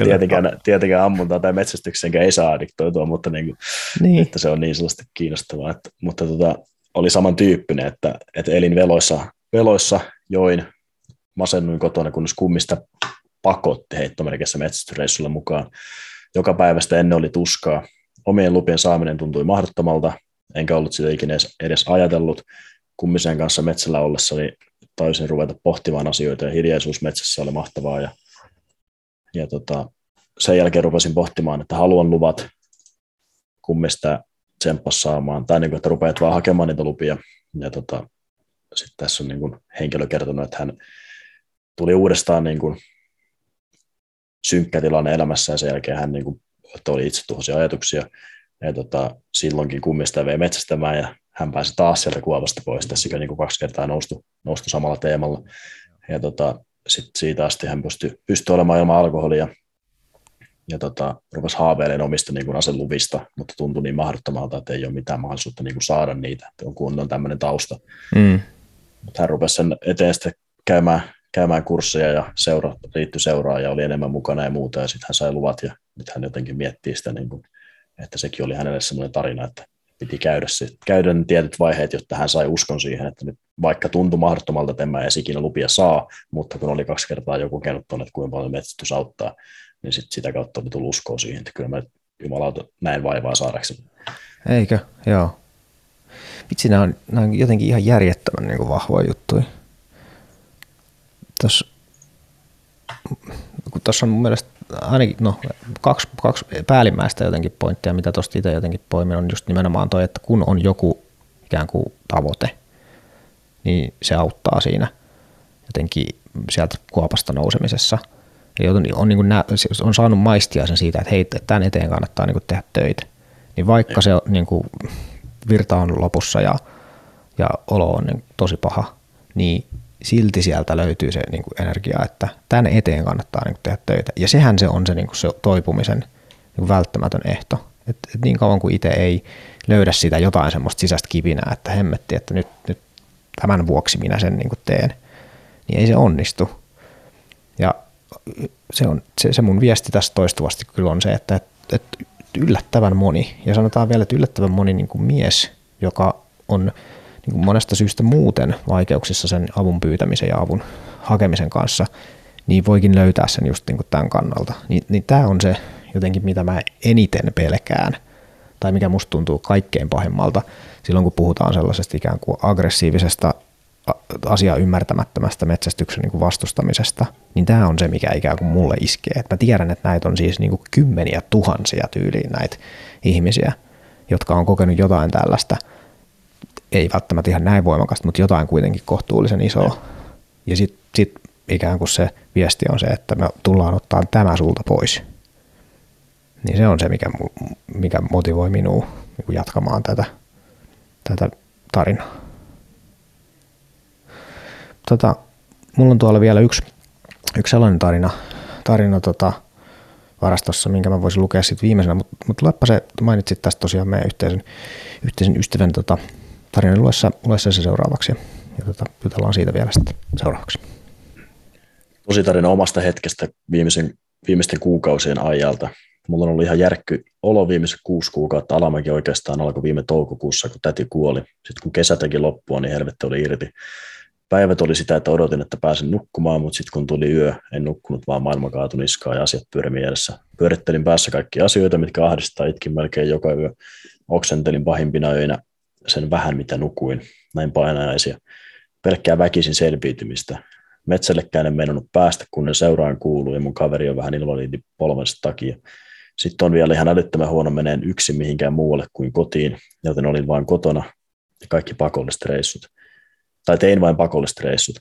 Tietenkään, tietenkään ammuntaa tai metsästyksenkään ei saa addiktoitua, mutta niin kuin, niin. että se on niin sellaista kiinnostavaa. Että, mutta tota, oli samantyyppinen, että, että elin veloissa, veloissa join, masennuin kotona, kunnes kummista pakotti heittomerkissä metsästysreissulla mukaan. Joka päivästä ennen oli tuskaa. Omien lupien saaminen tuntui mahdottomalta, enkä ollut sitä ikinä edes ajatellut kummisen kanssa metsällä ollessa niin taisin ruveta pohtimaan asioita ja hiljaisuus metsässä oli mahtavaa ja, ja tota, sen jälkeen rupesin pohtimaan, että haluan luvat kummista tsemppas saamaan, tai niin kuin, että rupeat vaan hakemaan niitä lupia. Ja tota, sitten tässä on niin kuin henkilö kertonut, että hän tuli uudestaan niin kuin synkkä tilanne elämässä ja sen jälkeen hän niin kuin, oli itse tuhoisia ajatuksia. Ja tota, silloinkin kummista vei metsästämään ja hän pääsi taas sieltä kuovasta pois. Tässä niin kuin kaksi kertaa noustu, noustu samalla teemalla. Ja tota, sit siitä asti hän pystyi, pystyi olemaan ilman alkoholia ja tota, rupesi haaveilemaan omista niin kuin aseluvista, mutta tuntui niin mahdottomalta, että ei ole mitään mahdollisuutta niin kuin saada niitä, että on, kun on tämmöinen tausta. Mm. Mutta hän rupesi sen eteen sitten käymään, käymään kursseja ja seura, liittyi seuraan ja oli enemmän mukana ja muuta, ja sitten hän sai luvat, ja nyt hän jotenkin miettii sitä, niin kuin, että sekin oli hänelle semmoinen tarina, että piti käydä, se, käydä ne tietyt vaiheet, jotta hän sai uskon siihen, että nyt vaikka tuntui mahdottomalta, että en mä ikinä lupia saa, mutta kun oli kaksi kertaa joku tuonne, että kuinka paljon metsästys auttaa, niin sit sitä kautta oli tullut uskoa siihen, että kyllä mä jumalauta näin vaivaa saadakseni. Eikö? Joo. Vitsi, nämä on, nämä on jotenkin ihan järjettömän niin kuin vahvoja juttuja. Tuossa, kun tuossa on mun mielestä ainakin no, kaksi, kaksi päällimmäistä jotenkin pointtia, mitä tuosta itse jotenkin poimin, on just nimenomaan toi, että kun on joku ikään kuin tavoite, niin se auttaa siinä. jotenkin sieltä kuopasta nousemisessa. Eli on, on, niin kuin nä, on saanut maistia sen siitä, että hei, tämän eteen kannattaa niin kuin tehdä töitä. Niin vaikka se niin kuin, virta on lopussa ja, ja olo on niin tosi paha, niin silti sieltä löytyy se niin kuin energia, että tämän eteen kannattaa niin kuin tehdä töitä. Ja sehän se on se, niin kuin se toipumisen niin kuin välttämätön ehto. Et, et niin kauan kuin itse ei löydä sitä jotain semmoista sisäistä kipinää, että hemmetti, että nyt, nyt tämän vuoksi minä sen niin kuin teen, niin ei se onnistu. Ja se, on, se, se mun viesti tässä toistuvasti kyllä on se, että, että, että yllättävän moni, ja sanotaan vielä, että yllättävän moni niin kuin mies, joka on niin kuin monesta syystä muuten vaikeuksissa sen avun pyytämisen ja avun hakemisen kanssa, niin voikin löytää sen just niin kuin tämän kannalta. Niin, niin tämä on se jotenkin, mitä mä eniten pelkään, tai mikä musta tuntuu kaikkein pahimmalta silloin, kun puhutaan sellaisesta ikään kuin aggressiivisesta asiaa ymmärtämättömästä metsästyksen niin kuin vastustamisesta, niin tämä on se, mikä ikään kuin mulle iskee. Et mä tiedän, että näitä on siis niin kuin kymmeniä tuhansia tyyliin näitä ihmisiä, jotka on kokenut jotain tällaista, ei välttämättä ihan näin voimakasta, mutta jotain kuitenkin kohtuullisen isoa. Ja sitten sit ikään kuin se viesti on se, että me tullaan ottaa tämä sulta pois. Niin se on se, mikä, mikä motivoi minua niin jatkamaan tätä, tätä tarinaa. Tota, mulla on tuolla vielä yksi, yksi sellainen tarina, tarina tota, varastossa, minkä mä voisin lukea sitten viimeisenä, mutta mut luepa se, mainitsit tästä tosiaan meidän yhteisen, yhteisen ystävän tota, tarinan luessa, luessa se seuraavaksi ja tota, jutellaan siitä vielä sitten seuraavaksi. Tosi tarina omasta hetkestä viimeisen, viimeisten kuukausien ajalta. Mulla on ollut ihan järkky olo viimeiset kuusi kuukautta. Alamäki oikeastaan alkoi viime toukokuussa, kun täti kuoli. Sitten kun kesä teki loppua, niin helvetti oli irti päivät oli sitä, että odotin, että pääsen nukkumaan, mutta sitten kun tuli yö, en nukkunut, vaan maailma kaatui niskaan ja asiat pyöri mielessä. Pyörittelin päässä kaikki asioita, mitkä ahdistaa, itkin melkein joka yö. Oksentelin pahimpina öinä sen vähän, mitä nukuin, näin painajaisia. Pelkkää väkisin selviytymistä. Metsällekään en meinannut päästä, kun seuraan kuului ja mun kaveri on vähän invaliidi polvensa takia. Sitten on vielä ihan älyttömän huono meneen yksin mihinkään muualle kuin kotiin, joten olin vain kotona ja kaikki pakolliset reissut tai tein vain pakolliset reissut.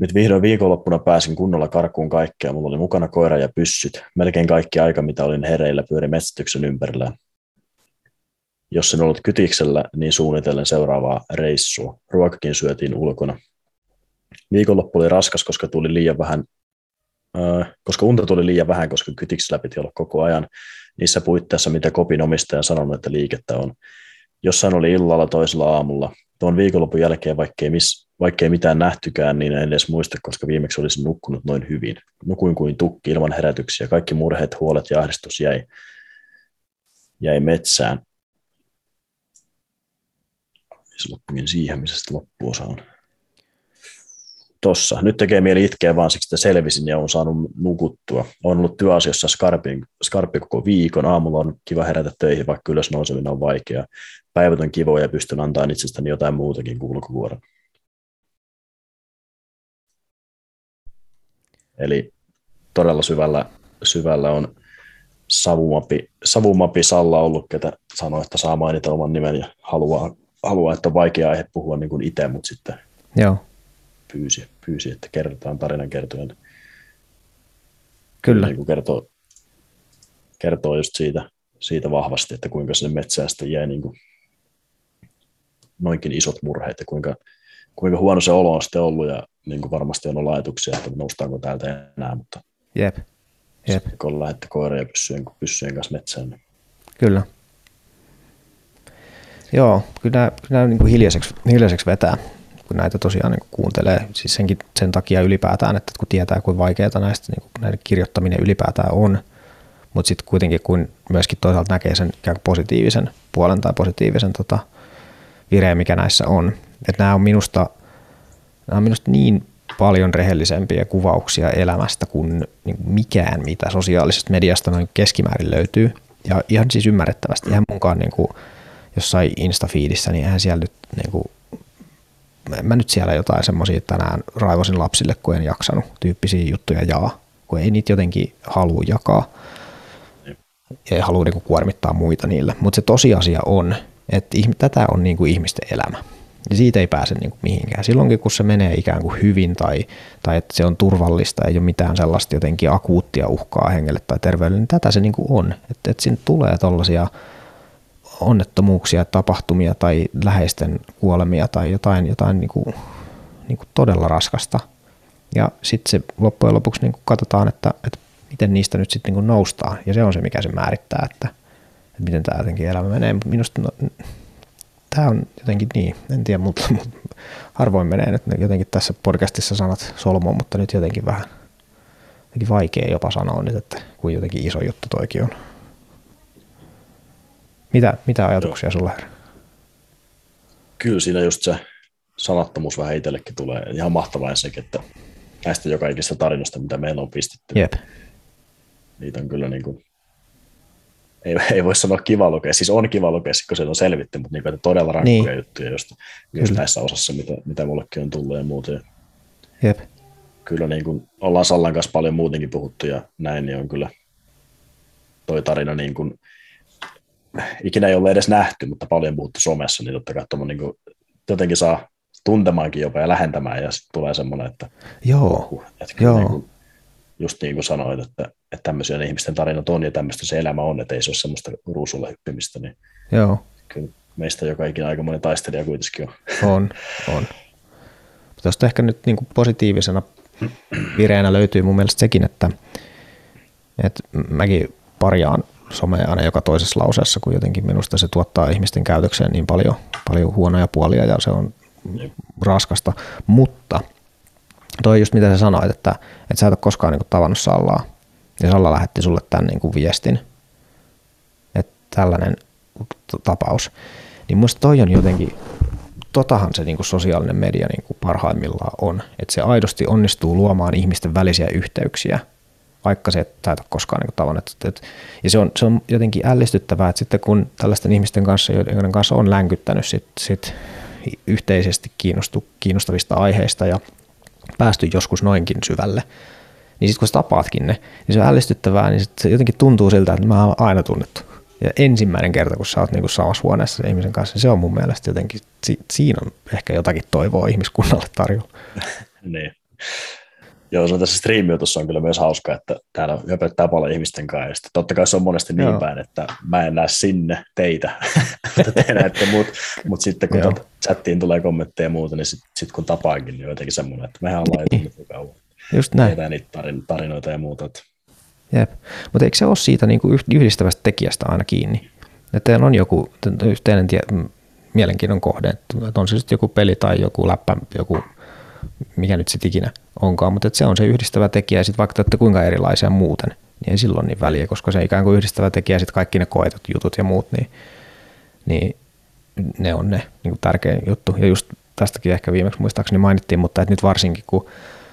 Nyt vihdoin viikonloppuna pääsin kunnolla karkuun kaikkea. Mulla oli mukana koira ja pyssyt. Melkein kaikki aika, mitä olin hereillä, pyöri metsästyksen ympärillä. Jos en ollut kytiksellä, niin suunnitellen seuraavaa reissua. Ruokakin syötiin ulkona. Viikonloppu oli raskas, koska tuli liian vähän, äh, koska unta tuli liian vähän, koska kytiksellä piti olla koko ajan niissä puitteissa, mitä kopin omistaja sanonut, että liikettä on. Jossain oli illalla toisella aamulla tuon viikonlopun jälkeen, vaikkei, miss, vaikkei mitään nähtykään, niin en edes muista, koska viimeksi olisin nukkunut noin hyvin. Nukuin kuin tukki ilman herätyksiä. Kaikki murheet, huolet ja ahdistus jäi, jäi metsään. Se loppukin siihen, missä sitten loppuosa on. Tossa. Nyt tekee mieli itkeä vaan siksi, että selvisin ja on saanut nukuttua. On ollut työasiassa skarpi, skarpi koko viikon. Aamulla on kiva herätä töihin, vaikka ylös nouseminen on vaikeaa päivät on kivoja ja pystyn antamaan itsestäni jotain muutakin kuin ulkokuoren. Eli todella syvällä, syvällä on savumapi, savumapi Salla ollut, ketä sanoi, että saa mainita oman nimen ja haluaa, haluaa että on vaikea aihe puhua niin kuin itse, mutta sitten Joo. Pyysi, pyysi, että kerrotaan tarinan kertojen. Kyllä. Niin kuin kertoo, kertoo just siitä, siitä vahvasti, että kuinka sinne metsään sitten jäi niin kuin noinkin isot murheet ja kuinka, kuinka huono se olo on sitten ollut ja niin kuin varmasti on ollut ajatuksia, että noustaanko täältä enää, mutta Jep. Jep. kun lähette koira ja pyssyjen, pyssyjen kanssa metsään. Niin. Kyllä. Joo, kyllä nämä, kyllä nämä niin kuin hiljaiseksi, hiljaiseksi vetää, kun näitä tosiaan niin kuin kuuntelee. Siis senkin, sen takia ylipäätään, että kun tietää, kuinka vaikeaa näistä niin kuin näiden kirjoittaminen ylipäätään on, mutta sitten kuitenkin kun myöskin toisaalta näkee sen ikään kuin positiivisen puolen tai positiivisen tota, vire, mikä näissä on. Että nämä on minusta, nämä on minusta niin paljon rehellisempiä kuvauksia elämästä kuin, niin mikään, mitä sosiaalisesta mediasta noin keskimäärin löytyy. Ja ihan siis ymmärrettävästi. Ihan munkaan niin kuin jossain Instafiidissä, niin eihän siellä nyt niin kuin, mä nyt siellä jotain semmoisia tänään raivosin lapsille, kun en jaksanut tyyppisiä juttuja jaa, kun ei niitä jotenkin halua jakaa ja ei halua niin kuormittaa muita niillä. Mutta se tosiasia on, että tätä on niin kuin ihmisten elämä. Ja siitä ei pääse niin kuin mihinkään. Silloinkin, kun se menee ikään kuin hyvin tai, tai että se on turvallista, ei ole mitään sellaista jotenkin akuuttia uhkaa hengelle tai terveydelle, niin tätä se niin kuin on. Että, että siinä tulee tällaisia onnettomuuksia, tapahtumia tai läheisten kuolemia tai jotain, jotain niin kuin, niin kuin todella raskasta. Ja sitten se loppujen lopuksi niin kuin katsotaan, että, että miten niistä nyt sitten niin noustaan. Ja se on se, mikä se määrittää, että, että miten tämä jotenkin elämä menee. Minusta no, tämä on jotenkin niin, en tiedä, mutta, mutta harvoin menee nyt jotenkin tässä podcastissa sanat solmuun, mutta nyt jotenkin vähän jotenkin vaikea jopa sanoa nyt, että kuin jotenkin iso juttu toikin on. Mitä, mitä ajatuksia sulla herra? Kyllä siinä just se sanattomuus vähän itsellekin tulee. Ihan mahtavaa sekin, että näistä joka ikistä tarinoista, mitä meillä on pistetty. Jep. Niitä on kyllä niin kuin ei, ei voi sanoa kiva lukea, siis on kiva lukea, kun se on selvitty, mutta niin todella rankkoja niin. juttuja just, just näissä osassa, mitä, mitä mullekin on tullut ja muuta. Jep. Kyllä niin kuin ollaan Sallan kanssa paljon muutenkin puhuttu ja näin, niin on kyllä toi tarina niin kuin, ikinä ei ole edes nähty, mutta paljon puhuttu somessa, niin totta kai niin kuin, jotenkin saa tuntemaankin jopa ja lähentämään ja sitten tulee semmoinen, että, Joo. että Joo. Niin kuin, just niin kuin sanoit, että, että tämmöisiä ihmisten tarinat on ja tämmöistä se elämä on, että ei se ole semmoista ruusulla hyppimistä, niin Joo. kyllä meistä joka ikinä aikamoinen taistelija kuitenkin on. On, on. Mutta tuosta ehkä nyt niin kuin positiivisena vireenä löytyy mun mielestä sekin, että, että mäkin parjaan somea aina joka toisessa lauseessa, kun jotenkin minusta se tuottaa ihmisten käytökseen niin paljon, paljon huonoja puolia ja se on raskasta, mutta – toi just mitä sä sanoit, että, että sä et ole koskaan niin kuin, tavannut Sallaa. Ja Salla lähetti sulle tämän niin kuin, viestin, että tällainen tapaus. Niin musta toi on jotenkin, totahan se niin kuin sosiaalinen media niin kuin parhaimmillaan on. Että se aidosti onnistuu luomaan ihmisten välisiä yhteyksiä, vaikka se, sä et ole koskaan niin tavannut. Et, ja se on, se on jotenkin ällistyttävää, että sitten kun tällaisten ihmisten kanssa, joiden kanssa on länkyttänyt sit, sit yhteisesti kiinnostu, kiinnostavista aiheista ja päästy joskus noinkin syvälle, niin sitten kun sä tapaatkin ne, niin se on ällistyttävää, niin sit se jotenkin tuntuu siltä, että mä oon aina tunnettu. Ja ensimmäinen kerta, kun sä oot niinku samassa huoneessa sen ihmisen kanssa, se on mun mielestä jotenkin, si- siinä on ehkä jotakin toivoa ihmiskunnalle tarjolla. niin. Joo, se on tässä striimiutussa on kyllä myös hauska, että täällä höpöttää paljon ihmisten kanssa. Ja totta kai se on monesti niin Joo. päin, että mä en näe sinne teitä, mutta te näette muut. Mutta sitten kun chattiin tulee kommentteja ja muuta, niin sitten sit kun tapaankin, niin on jotenkin semmoinen, että mehän ollaan niin. jo kauan. Just näin. Tehdään niitä tarinoita ja muuta. Että. Jep. Mutta eikö se ole siitä niin kuin yhdistävästä tekijästä aina kiinni? Että teillä on joku yhteinen tie, mielenkiinnon kohde, että on se sitten joku peli tai joku läppä, joku mikä nyt sitten ikinä onkaan, mutta se on se yhdistävä tekijä ja sitten vaikka te kuinka erilaisia muuten, niin ei silloin niin väliä, koska se ikään kuin yhdistävä tekijä sitten kaikki ne koetut jutut ja muut, niin, niin ne on ne niin kuin tärkein juttu. Ja just tästäkin ehkä viimeksi muistaakseni mainittiin, mutta että nyt varsinkin kun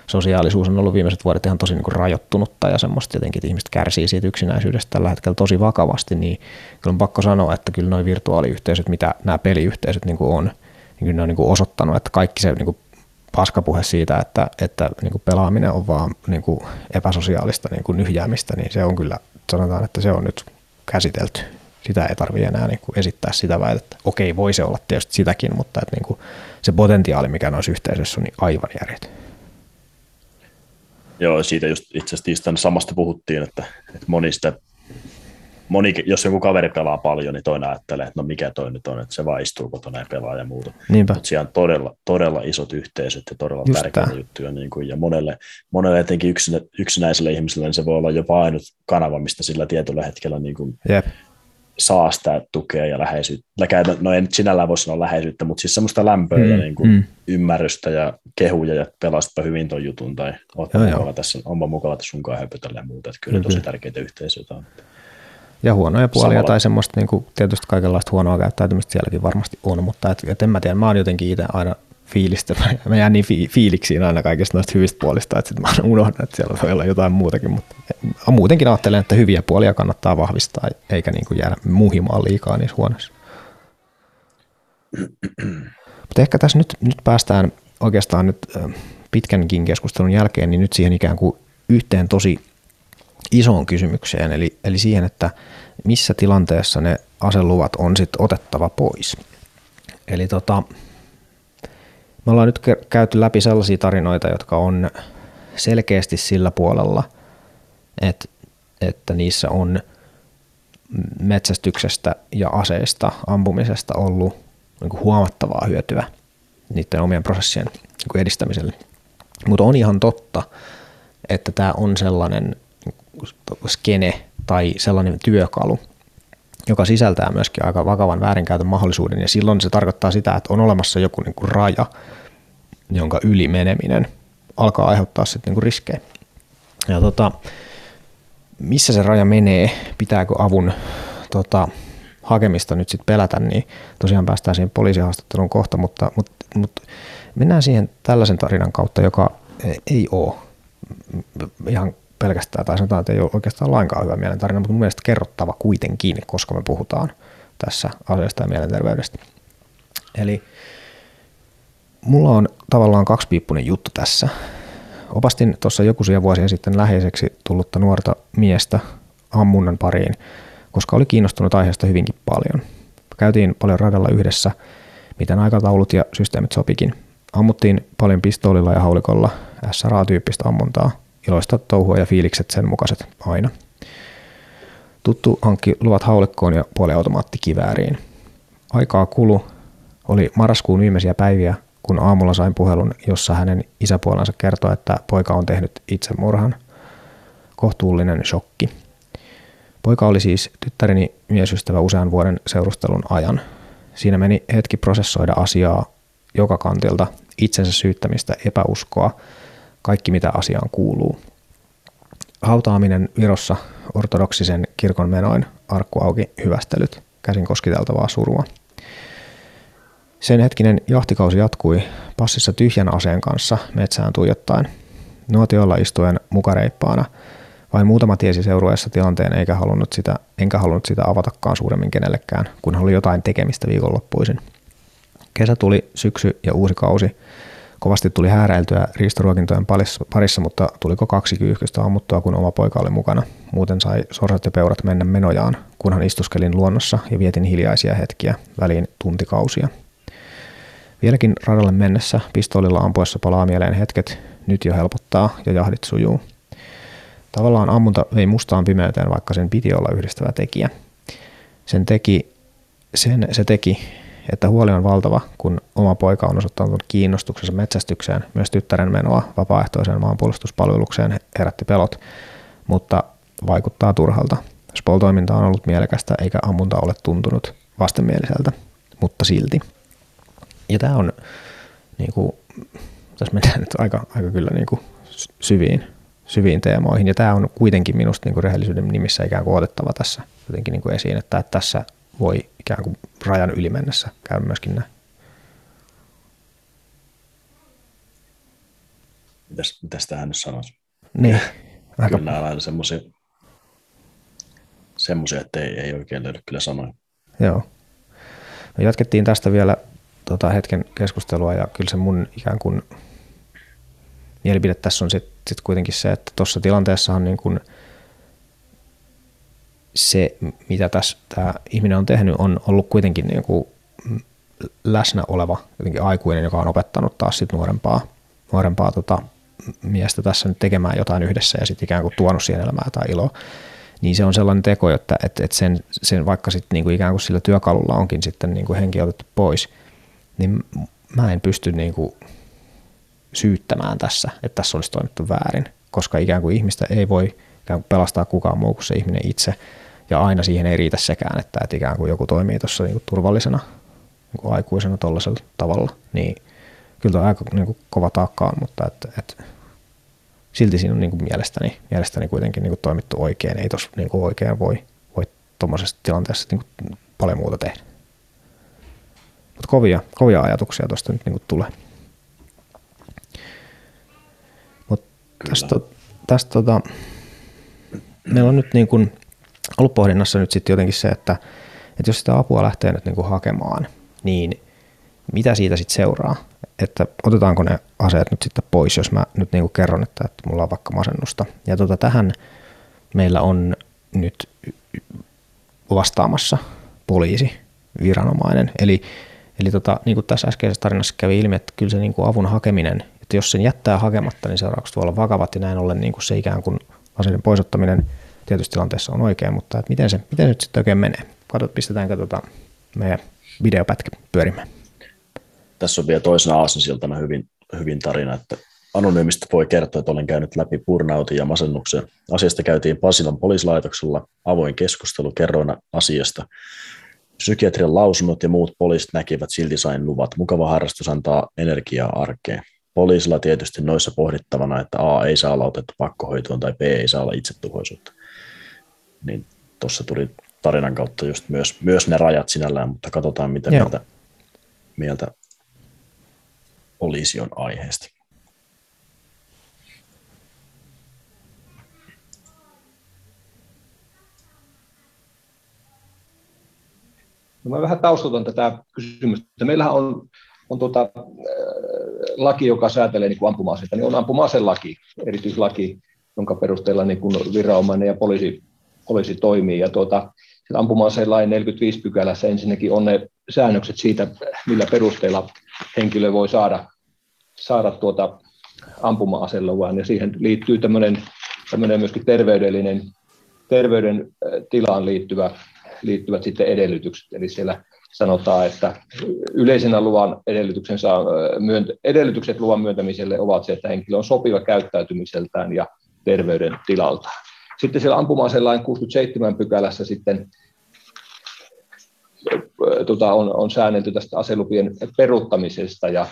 sosiaalisuus on ollut viimeiset vuodet ihan tosi niin kuin rajoittunutta ja semmoista jotenkin, että ihmiset kärsii siitä yksinäisyydestä tällä hetkellä tosi vakavasti, niin kyllä on pakko sanoa, että kyllä nuo virtuaaliyhteisöt, mitä nämä peliyhteisöt niin kuin on, niin kyllä ne on niin kuin osoittanut, että kaikki se niin kuin paskapuhe siitä, että, että niin kuin pelaaminen on vaan niin kuin epäsosiaalista niin kuin nyhjäämistä, niin se on kyllä, sanotaan, että se on nyt käsitelty. Sitä ei tarvitse enää niin kuin esittää sitä väitettä. Okei, voi se olla tietysti sitäkin, mutta että niin kuin se potentiaali, mikä noissa yhteisöissä on, niin aivan järjetön. Joo, siitä just itse asiassa samasta puhuttiin, että, että moni sitä moni, jos joku kaveri pelaa paljon, niin toinen ajattelee, että no mikä toi nyt on, että se vaan istuu kotona ja pelaa ja muuta. Mutta siellä on todella, todella isot yhteisöt ja todella Just tärkeitä tämä. juttuja. Niin kuin, ja monelle, monelle etenkin yksinä, yksinäiselle ihmiselle niin se voi olla jopa ainut kanava, mistä sillä tietyllä hetkellä niin kuin yep. saa sitä tukea ja läheisyyttä. No en nyt sinällään voi sanoa läheisyyttä, mutta siis semmoista lämpöä mm, ja niin kuin mm. ymmärrystä ja kehuja ja pelastapa hyvin ton jutun tai ootpa mukava tässä, onpa mukava tässä sunkaan höpötellä ja muuta. Että kyllä mm-hmm. tosi tärkeitä yhteisöitä on. Ja huonoja puolia Samalla. tai semmoista niin kuin, tietysti kaikenlaista huonoa käyttäytymistä sielläkin varmasti on, mutta et, et en mä tiedä, mä oon jotenkin itse aina fiilistä, mä jään niin fi- fiiliksiin aina kaikista noista hyvistä puolista, että sitten mä unohdan, että siellä voi olla jotain muutakin, mutta muutenkin ajattelen, että hyviä puolia kannattaa vahvistaa, eikä niin kuin jäädä muhimaan liikaa niissä huoneissa. mutta ehkä tässä nyt, nyt päästään oikeastaan nyt pitkänkin keskustelun jälkeen, niin nyt siihen ikään kuin yhteen tosi isoon kysymykseen, eli, eli siihen, että missä tilanteessa ne aseluvat on sitten otettava pois. Eli tota, Me ollaan nyt käyty läpi sellaisia tarinoita, jotka on selkeästi sillä puolella, että, että niissä on metsästyksestä ja aseista, ampumisesta ollut niin huomattavaa hyötyä niiden omien prosessien niin edistämiselle. Mutta on ihan totta, että tämä on sellainen skene tai sellainen työkalu, joka sisältää myöskin aika vakavan väärinkäytön mahdollisuuden, ja silloin se tarkoittaa sitä, että on olemassa joku niin kuin raja, jonka yli meneminen alkaa aiheuttaa sitten niin riskejä. Ja tota, missä se raja menee, pitääkö avun tota, hakemista nyt sitten pelätä, niin tosiaan päästään siihen poliisihaastatteluun kohta, mutta, mutta, mutta mennään siihen tällaisen tarinan kautta, joka ei ole ihan pelkästään, tai sanotaan, että ei ole oikeastaan lainkaan hyvä mielentarina, mutta mun mielestä kerrottava kuitenkin, koska me puhutaan tässä asiasta ja mielenterveydestä. Eli mulla on tavallaan kaksipiippunen juttu tässä. Opastin tuossa joku vuosia sitten läheiseksi tullutta nuorta miestä ammunnan pariin, koska oli kiinnostunut aiheesta hyvinkin paljon. Käytiin paljon radalla yhdessä, miten aikataulut ja systeemit sopikin. Ammuttiin paljon pistoolilla ja haulikolla, SRA-tyyppistä ammuntaa, iloista touhua ja fiilikset sen mukaiset aina. Tuttu hankki luvat haulikkoon ja puoliautomaattikivääriin. Aikaa kulu, oli marraskuun viimeisiä päiviä, kun aamulla sain puhelun, jossa hänen isäpuolensa kertoi, että poika on tehnyt itsemurhan. Kohtuullinen shokki. Poika oli siis tyttäreni miesystävä usean vuoden seurustelun ajan. Siinä meni hetki prosessoida asiaa joka kantilta, itsensä syyttämistä, epäuskoa, kaikki mitä asiaan kuuluu. Hautaaminen Virossa ortodoksisen kirkon menoin, arkku auki, hyvästelyt, käsin koskiteltavaa surua. Sen hetkinen jahtikausi jatkui passissa tyhjän aseen kanssa metsään tuijottaen. Nuotiolla istuen mukareippaana. Vain muutama tiesi seurueessa tilanteen eikä halunnut sitä, enkä halunnut sitä avatakaan suuremmin kenellekään, kun oli jotain tekemistä viikonloppuisin. Kesä tuli, syksy ja uusi kausi – Kovasti tuli hääräiltyä riistoruokintojen parissa, mutta tuliko kaksi kyyhkystä ammuttua, kun oma poika oli mukana. Muuten sai sorsat ja peurat mennä menojaan, kunhan istuskelin luonnossa ja vietin hiljaisia hetkiä, väliin tuntikausia. Vieläkin radalle mennessä pistoolilla ampuessa palaa mieleen hetket, nyt jo helpottaa ja jahdit sujuu. Tavallaan ammunta vei mustaan pimeyteen, vaikka sen piti olla yhdistävä tekijä. Sen, teki, sen se teki, että huoli on valtava, kun oma poika on osoittanut kiinnostuksensa metsästykseen. Myös tyttären menoa vapaaehtoiseen maanpuolustuspalvelukseen herätti pelot, mutta vaikuttaa turhalta. Spol-toiminta on ollut mielekästä eikä ammunta ole tuntunut vastenmieliseltä, mutta silti. Ja tämä on, niin kuin, tässä mennään nyt aika, aika kyllä niin kuin syviin, syviin teemoihin, ja tämä on kuitenkin minusta niin kuin rehellisyyden nimissä ikään kuin otettava tässä jotenkin niin kuin esiin, että, tässä voi ikään kuin rajan yli mennessä käydä myöskin näin. Mitäs, mitäs tähän nyt sanoisi? Niin. Aika... Kyllä nämä on semmoisia, semmoisia, että ei, ei oikein löydy kyllä sanoja. Joo. Me jatkettiin tästä vielä tota, hetken keskustelua ja kyllä se mun ikään kuin mielipide tässä on sitten sit kuitenkin se, että tuossa tilanteessahan niin kuin – se, mitä tässä tämä ihminen on tehnyt, on ollut kuitenkin niin kuin läsnä oleva jotenkin aikuinen, joka on opettanut taas sit nuorempaa, nuorempaa tota, miestä tässä nyt tekemään jotain yhdessä ja sitten ikään kuin tuonut siihen elämää tai iloa. Niin se on sellainen teko, että, että, että sen, sen vaikka sitten kuin ikään kuin sillä työkalulla onkin sitten niin kuin henki otettu pois, niin mä en pysty kuin syyttämään tässä, että tässä olisi toimittu väärin, koska ikään kuin ihmistä ei voi ikään kuin pelastaa kukaan muu kuin se ihminen itse – ja aina siihen ei riitä sekään, että, että ikään kuin joku toimii tuossa niin turvallisena niin kuin aikuisena tuollaisella tavalla, niin kyllä tämä aika niin kuin kova taakka on, mutta että, että silti siinä on niin kuin mielestäni, mielestäni kuitenkin niin kuin toimittu oikein. Ei tuossa niin kuin oikein voi, voi tuommoisessa tilanteessa niin kuin paljon muuta tehdä. Mutta kovia, kovia ajatuksia tuosta nyt niin kuin tulee. Mutta tästä, tästä tota, meillä on nyt niin kuin ollut pohdinnassa nyt sitten jotenkin se, että, että jos sitä apua lähtee nyt niin kuin hakemaan, niin mitä siitä sitten seuraa? Että otetaanko ne aseet nyt sitten pois, jos mä nyt niin kuin kerron, että, että mulla on vaikka masennusta. Ja tota, tähän meillä on nyt vastaamassa poliisi, viranomainen. Eli, Eli tota, niin kuin tässä äskeisessä tarinassa kävi ilmi, että kyllä se niin kuin avun hakeminen, että jos sen jättää hakematta, niin seuraukset voi olla vakavat ja näin ollen niin kuin se ikään kuin aseiden poisottaminen tietysti tilanteessa on oikein, mutta että miten, se, miten se nyt sitten oikein menee? Katsot, pistetäänkö tota meidän videopätkä pyörimään. Tässä on vielä toisena aasinsiltana hyvin, hyvin tarina, että anonyymistä voi kertoa, että olen käynyt läpi burnoutin ja masennuksen. Asiasta käytiin Pasilan poliisilaitoksella avoin keskustelu, kerroin asiasta. Psykiatrian lausunnot ja muut poliisit näkivät, silti sain luvat. Mukava harrastus antaa energiaa arkeen. Poliisilla tietysti noissa pohdittavana, että A ei saa olla otettu pakkohoitoon tai B ei saa olla itsetuhoisuutta. Niin tuossa tuli tarinan kautta just myös, myös ne rajat sinällään, mutta katsotaan mitä mieltä, mieltä poliisi on aiheesta. No mä vähän taustutan tätä kysymystä. Meillähän on, on tuota, äh, laki, joka säätelee niin ampuma-aseita, niin on ampuma laki, erityislaki, jonka perusteella niin kuin viranomainen ja poliisi, poliisi toimii. Ja tuota, ampuma-aseen lain 45 pykälässä ensinnäkin on ne säännökset siitä, millä perusteella henkilö voi saada, saada tuota ampuma-aseluvan, ja siihen liittyy tämmöinen, tämmöinen myöskin terveydellinen, terveyden äh, tilaan liittyvä liittyvät sitten edellytykset. Eli siellä sanotaan, että yleisenä luvan edellytyksen saa, myöntä, edellytykset luvan myöntämiselle ovat se, että henkilö on sopiva käyttäytymiseltään ja terveyden tilalta. Sitten siellä ampuma lain 67 pykälässä sitten tota, on, on säännelty tästä aselupien peruuttamisesta ja,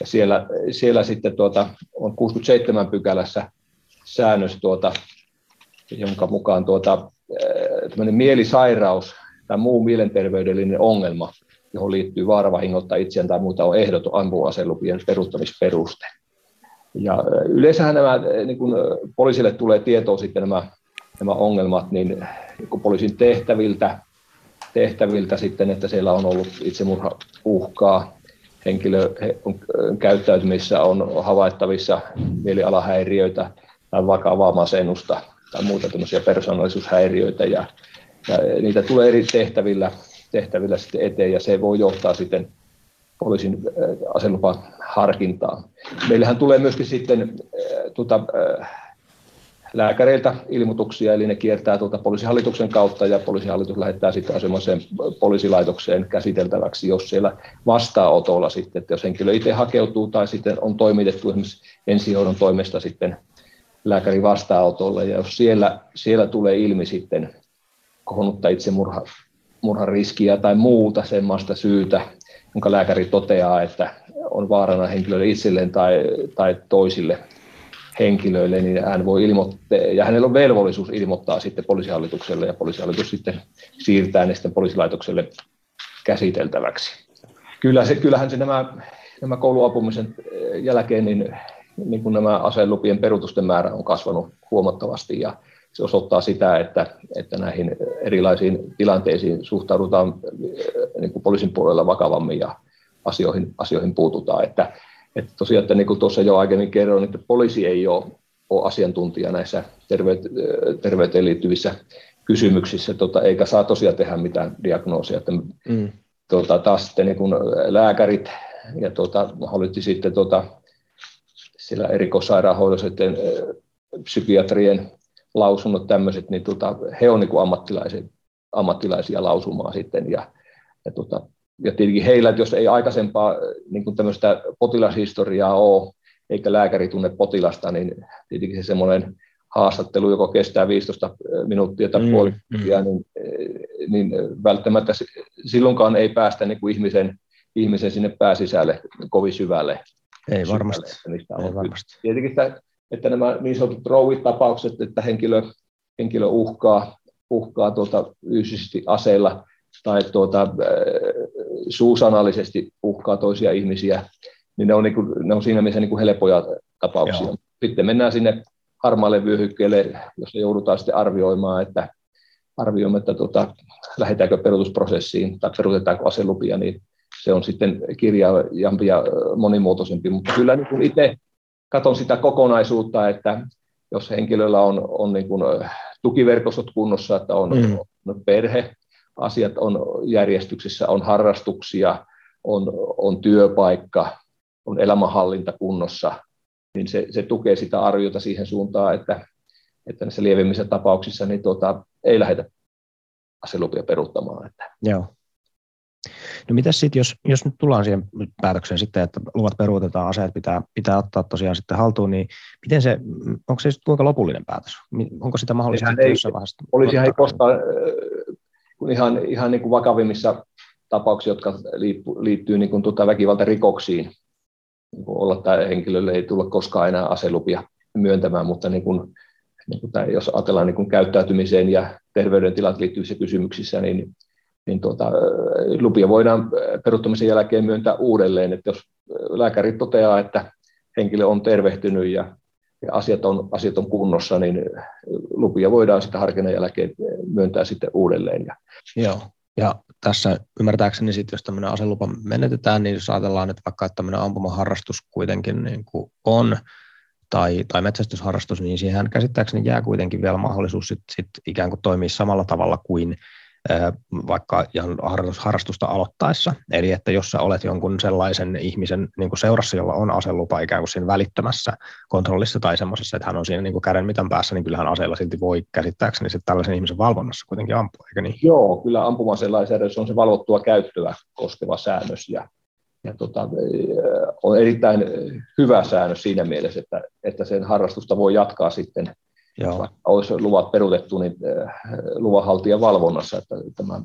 ja siellä, siellä sitten tuota, on 67 pykälässä säännös, tuota, jonka mukaan tuota, mielisairaus tai muu mielenterveydellinen ongelma, johon liittyy vaara vahingoittaa itseään tai muuta, on ehdoton ampuma-aselupien peruuttamisperuste. Ja yleensähän nämä, niin poliisille tulee tietoa sitten nämä, nämä ongelmat, niin, poliisin tehtäviltä, tehtäviltä sitten, että siellä on ollut itsemurhauhkaa, henkilö on, käyttäytymissä on havaittavissa mielialahäiriöitä tai vakavaa masennusta, tai muuta tämmöisiä persoonallisuushäiriöitä ja, ja niitä tulee eri tehtävillä, tehtävillä sitten eteen ja se voi johtaa sitten poliisin äh, aselupan harkintaan. Meillähän tulee myöskin sitten tuota, lääkäreiltä ilmoituksia, eli ne kiertää tuota poliisihallituksen kautta ja poliisihallitus lähettää sitten asemaseen poliisilaitokseen käsiteltäväksi, jos siellä vastaanotolla sitten, että jos henkilö itse hakeutuu tai sitten on toimitettu esimerkiksi ensihoidon toimesta sitten lääkärin vastaanotolle, ja jos siellä, siellä tulee ilmi sitten kohonnutta itsemurhan murhan riskiä tai muuta semmoista syytä, jonka lääkäri toteaa, että on vaarana henkilölle itselleen tai, tai toisille henkilöille, niin hän voi ilmoittaa, ja hänellä on velvollisuus ilmoittaa sitten poliisihallitukselle, ja poliisihallitus sitten siirtää ne sitten poliisilaitokselle käsiteltäväksi. Kyllä se, kyllähän se nämä, nämä kouluapumisen jälkeen, niin niin kuin nämä aselupien peruutusten määrä on kasvanut huomattavasti ja se osoittaa sitä, että, että näihin erilaisiin tilanteisiin suhtaudutaan niin kuin poliisin puolella vakavammin ja asioihin, asioihin puututaan. Että, että tosiaan, että niin kuin tuossa jo aiemmin kerroin, että poliisi ei ole, ole asiantuntija näissä terveyteen liittyvissä kysymyksissä, tota, eikä saa tosiaan tehdä mitään diagnoosia. Että, mm. tota, taas sitten niin kuin lääkärit ja tota, sitten tota, siellä erikoissairaanhoidossa sitten psykiatrien lausunnot tämmöiset, niin tota, he on niin ammattilaisia, ammattilaisia lausumaan sitten. Ja, ja, tota, ja tietenkin heillä, jos ei aikaisempaa niin kuin tämmöistä potilashistoriaa ole, eikä lääkäri tunne potilasta, niin tietenkin se semmoinen haastattelu, joka kestää 15 minuuttia tai mm, puoli mm. niin, niin välttämättä silloinkaan ei päästä niin kuin ihmisen, ihmisen sinne pääsisälle kovin syvälle. Ei varmasti. Että on Ei varmasti. Tietenkin, että, että nämä niin sanotut rouvitapaukset, että henkilö, henkilö uhkaa, uhkaa tuota fyysisesti aseilla tai tuota, äh, suusanallisesti uhkaa toisia ihmisiä, niin ne on, niin kuin, ne on siinä mielessä niin kuin helpoja tapauksia. Joo. Sitten mennään sinne harmaalle vyöhykkeelle, jossa joudutaan sitten arvioimaan, että arvioimme, että tuota, lähdetäänkö peruutusprosessiin tai peruutetaanko aselupia, niin se on sitten kirjaajampi ja monimuotoisempi, mutta kyllä niin kuin itse katson sitä kokonaisuutta, että jos henkilöllä on, on niin kuin tukiverkostot kunnossa, että on, mm. on perhe, asiat on järjestyksessä, on harrastuksia, on, on työpaikka, on elämänhallinta kunnossa, niin se, se tukee sitä arviota siihen suuntaan, että, että näissä lievimmissä tapauksissa niin tuota, ei lähdetä aselupia peruuttamaan. Että. Joo. No mitä sitten, jos, jos nyt tullaan siihen päätökseen sitten, että luvat peruutetaan, aseet pitää, pitää ottaa tosiaan sitten haltuun, niin miten se, onko se kuinka lopullinen päätös? Onko sitä mahdollisesti jossain vaiheessa? Olisi ihan koskaan, kun ihan, ihan niin kuin vakavimmissa tapauksissa, jotka liittyy, niin kuin tuota väkivaltarikoksiin, niin kuin olla, että henkilölle ei tulla koskaan enää aselupia myöntämään, mutta niin kuin, niin kuin tämä, jos ajatellaan niin kuin käyttäytymiseen ja terveydentilat liittyvissä kysymyksissä, niin niin tuota, lupia voidaan peruttamisen jälkeen myöntää uudelleen, että jos lääkäri toteaa, että henkilö on tervehtynyt ja, ja asiat, on, asiat on kunnossa, niin lupia voidaan sitten harkinnan jälkeen myöntää sitten uudelleen. Ja, Joo, ja tässä ymmärtääkseni sitten, jos tämmöinen aselupa menetetään, niin jos ajatellaan, että vaikka tämmöinen ampumaharrastus kuitenkin niin kuin on, tai, tai metsästysharrastus, niin siihen käsittääkseni jää kuitenkin vielä mahdollisuus sit, sit ikään kuin toimia samalla tavalla kuin vaikka ihan harrastusta aloittaessa. Eli että jos sä olet jonkun sellaisen ihmisen niin kuin seurassa, jolla on aselupa ikään kuin siinä välittömässä kontrollissa tai semmoisessa, että hän on siinä niin kuin käden mitan päässä, niin kyllähän aseella silti voi käsittääkseni sitten tällaisen ihmisen valvonnassa kuitenkin ampua, eikö niin? Joo, kyllä ampumaseen lainsäädännössä on se valvottua käyttöä koskeva säännös ja, ja tota, on erittäin hyvä säännös siinä mielessä, että, että sen harrastusta voi jatkaa sitten Joo. Vaikka olisi luvat peruutettu, niin äh, luvanhaltijan valvonnassa, että tämä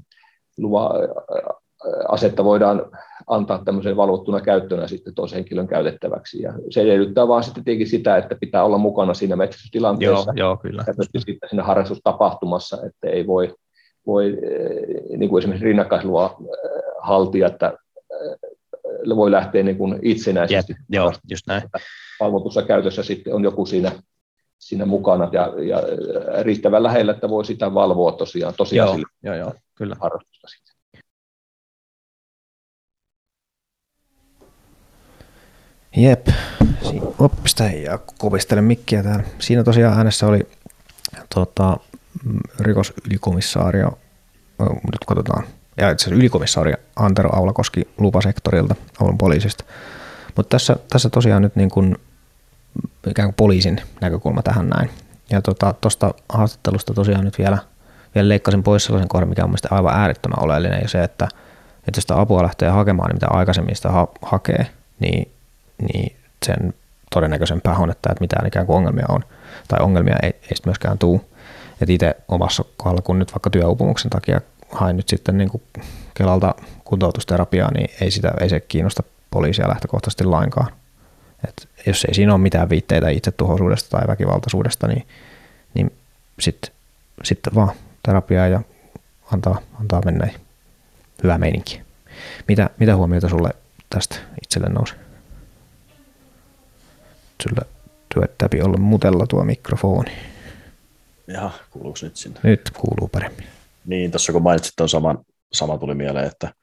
luva äh, asetta voidaan antaa tämmöisen valvottuna käyttönä sitten toisen henkilön käytettäväksi. Ja se edellyttää vaan sitten tietenkin sitä, että pitää olla mukana siinä metsästystilanteessa. Joo, joo kyllä. Ja myöskin sitten siinä harrastustapahtumassa, että ei voi, voi äh, niin kuin esimerkiksi rinnakkaisluvan haltija, että voi lähteä niin kuin itsenäisesti. Jep, joo, just näin. Valvotussa käytössä sitten on joku siinä siinä mukana ja, ja riittävän lähellä, että voi sitä valvoa tosiaan, tosiaan joo, joo, joo, kyllä. harrastusta sitten. Jep, oppista ja kovistele mikkiä täällä. Siinä tosiaan äänessä oli tota, rikosylikomissaario, nyt katsotaan, ja itse asiassa ylikomissaari Antero Aulakoski lupasektorilta, Oulun poliisista. Mutta tässä, tässä tosiaan nyt niin kuin ikään kuin poliisin näkökulma tähän näin. Ja tuosta tota, haastattelusta tosiaan nyt vielä, vielä leikkasin pois sellaisen kohdan, mikä on mielestäni aivan äärettömän oleellinen, ja se, että, että jos sitä apua lähtee hakemaan, niin mitä aikaisemmin sitä ha- hakee, niin, niin sen todennäköisempää on, että, että mitään ikään kuin ongelmia on, tai ongelmia ei, ei myöskään tule. Että itse omassa kohdalla, kun nyt vaikka työupumuksen takia hain nyt sitten niin kuin Kelalta kuntoutusterapiaa, niin ei, sitä, ei se kiinnosta poliisia lähtökohtaisesti lainkaan. Et jos ei siinä ole mitään viitteitä itsetuhoisuudesta tai väkivaltaisuudesta, niin, niin sitten sit vaan terapiaa ja antaa, antaa mennä hyvä meininki. Mitä, mitä huomiota sulle tästä itselle nousi? Sulla työttäpi olla mutella tuo mikrofoni. Jaha, kuuluuko nyt sinne? Nyt kuuluu paremmin. Niin, tuossa kun mainitsit tuon saman, sama tuli mieleen, että,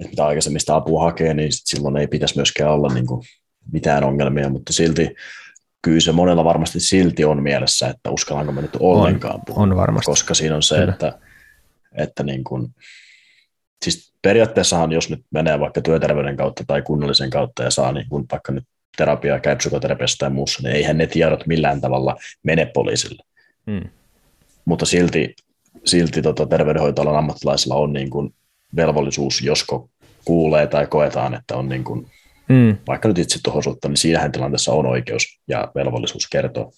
että mitä aikaisemmin sitä apua hakee, niin sit silloin ei pitäisi myöskään olla niin kuin mitään ongelmia, mutta silti kyllä se monella varmasti silti on mielessä, että uskallanko mä nyt ollenkaan puhua. On varmasti. Koska siinä on se, kyllä. että, että niin kuin, siis periaatteessahan jos nyt menee vaikka työterveyden kautta tai kunnallisen kautta ja saa niin kuin vaikka nyt terapiaa, käy psykoterapiassa tai muussa, niin eihän ne tiedot millään tavalla mene poliisille. Hmm. Mutta silti, silti tota, terveydenhoitoalan ammattilaisilla on niin kuin velvollisuus, josko kuulee tai koetaan, että on niin kuin mm. vaikka nyt itse tuhoisuutta, niin siinähän tilanteessa on oikeus ja velvollisuus kertoa,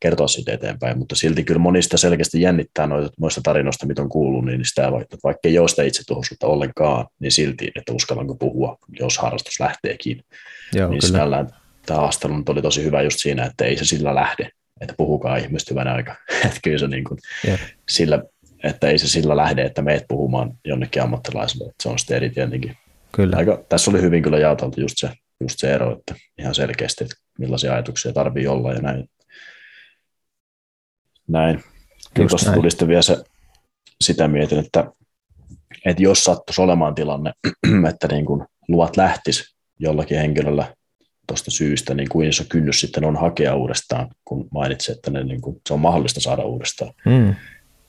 kertoa siitä eteenpäin, mutta silti kyllä monista selkeästi jännittää noita, noista tarinoista, mitä on kuullut, niin sitä, vaikka, vaikka ei ole sitä itsetuhoisuutta ollenkaan, niin silti, että uskallanko puhua, jos harrastus lähteekin. Joo, niin kyllä. Tällä, tämä haastelu oli tosi hyvä just siinä, että ei se sillä lähde, että puhukaa ihmiset hyvän aika. että kyllä se niin kuin, sillä, että ei se sillä lähde, että meet puhumaan jonnekin ammattilaiselle, että se on sitten eri tietenkin. Kyllä. Aika, tässä oli hyvin kyllä jaoteltu just se, just se ero, että ihan selkeästi, että millaisia ajatuksia tarvii olla ja näin. Näin. Kyllä tuosta tuli sitten vielä se, sitä mietin, että, että jos sattuisi olemaan tilanne, että niin kuin luvat lähtis jollakin henkilöllä tuosta syystä, niin kuin iso kynnys sitten on hakea uudestaan, kun mainitsin, että ne, niin kuin, se on mahdollista saada uudestaan. Mm.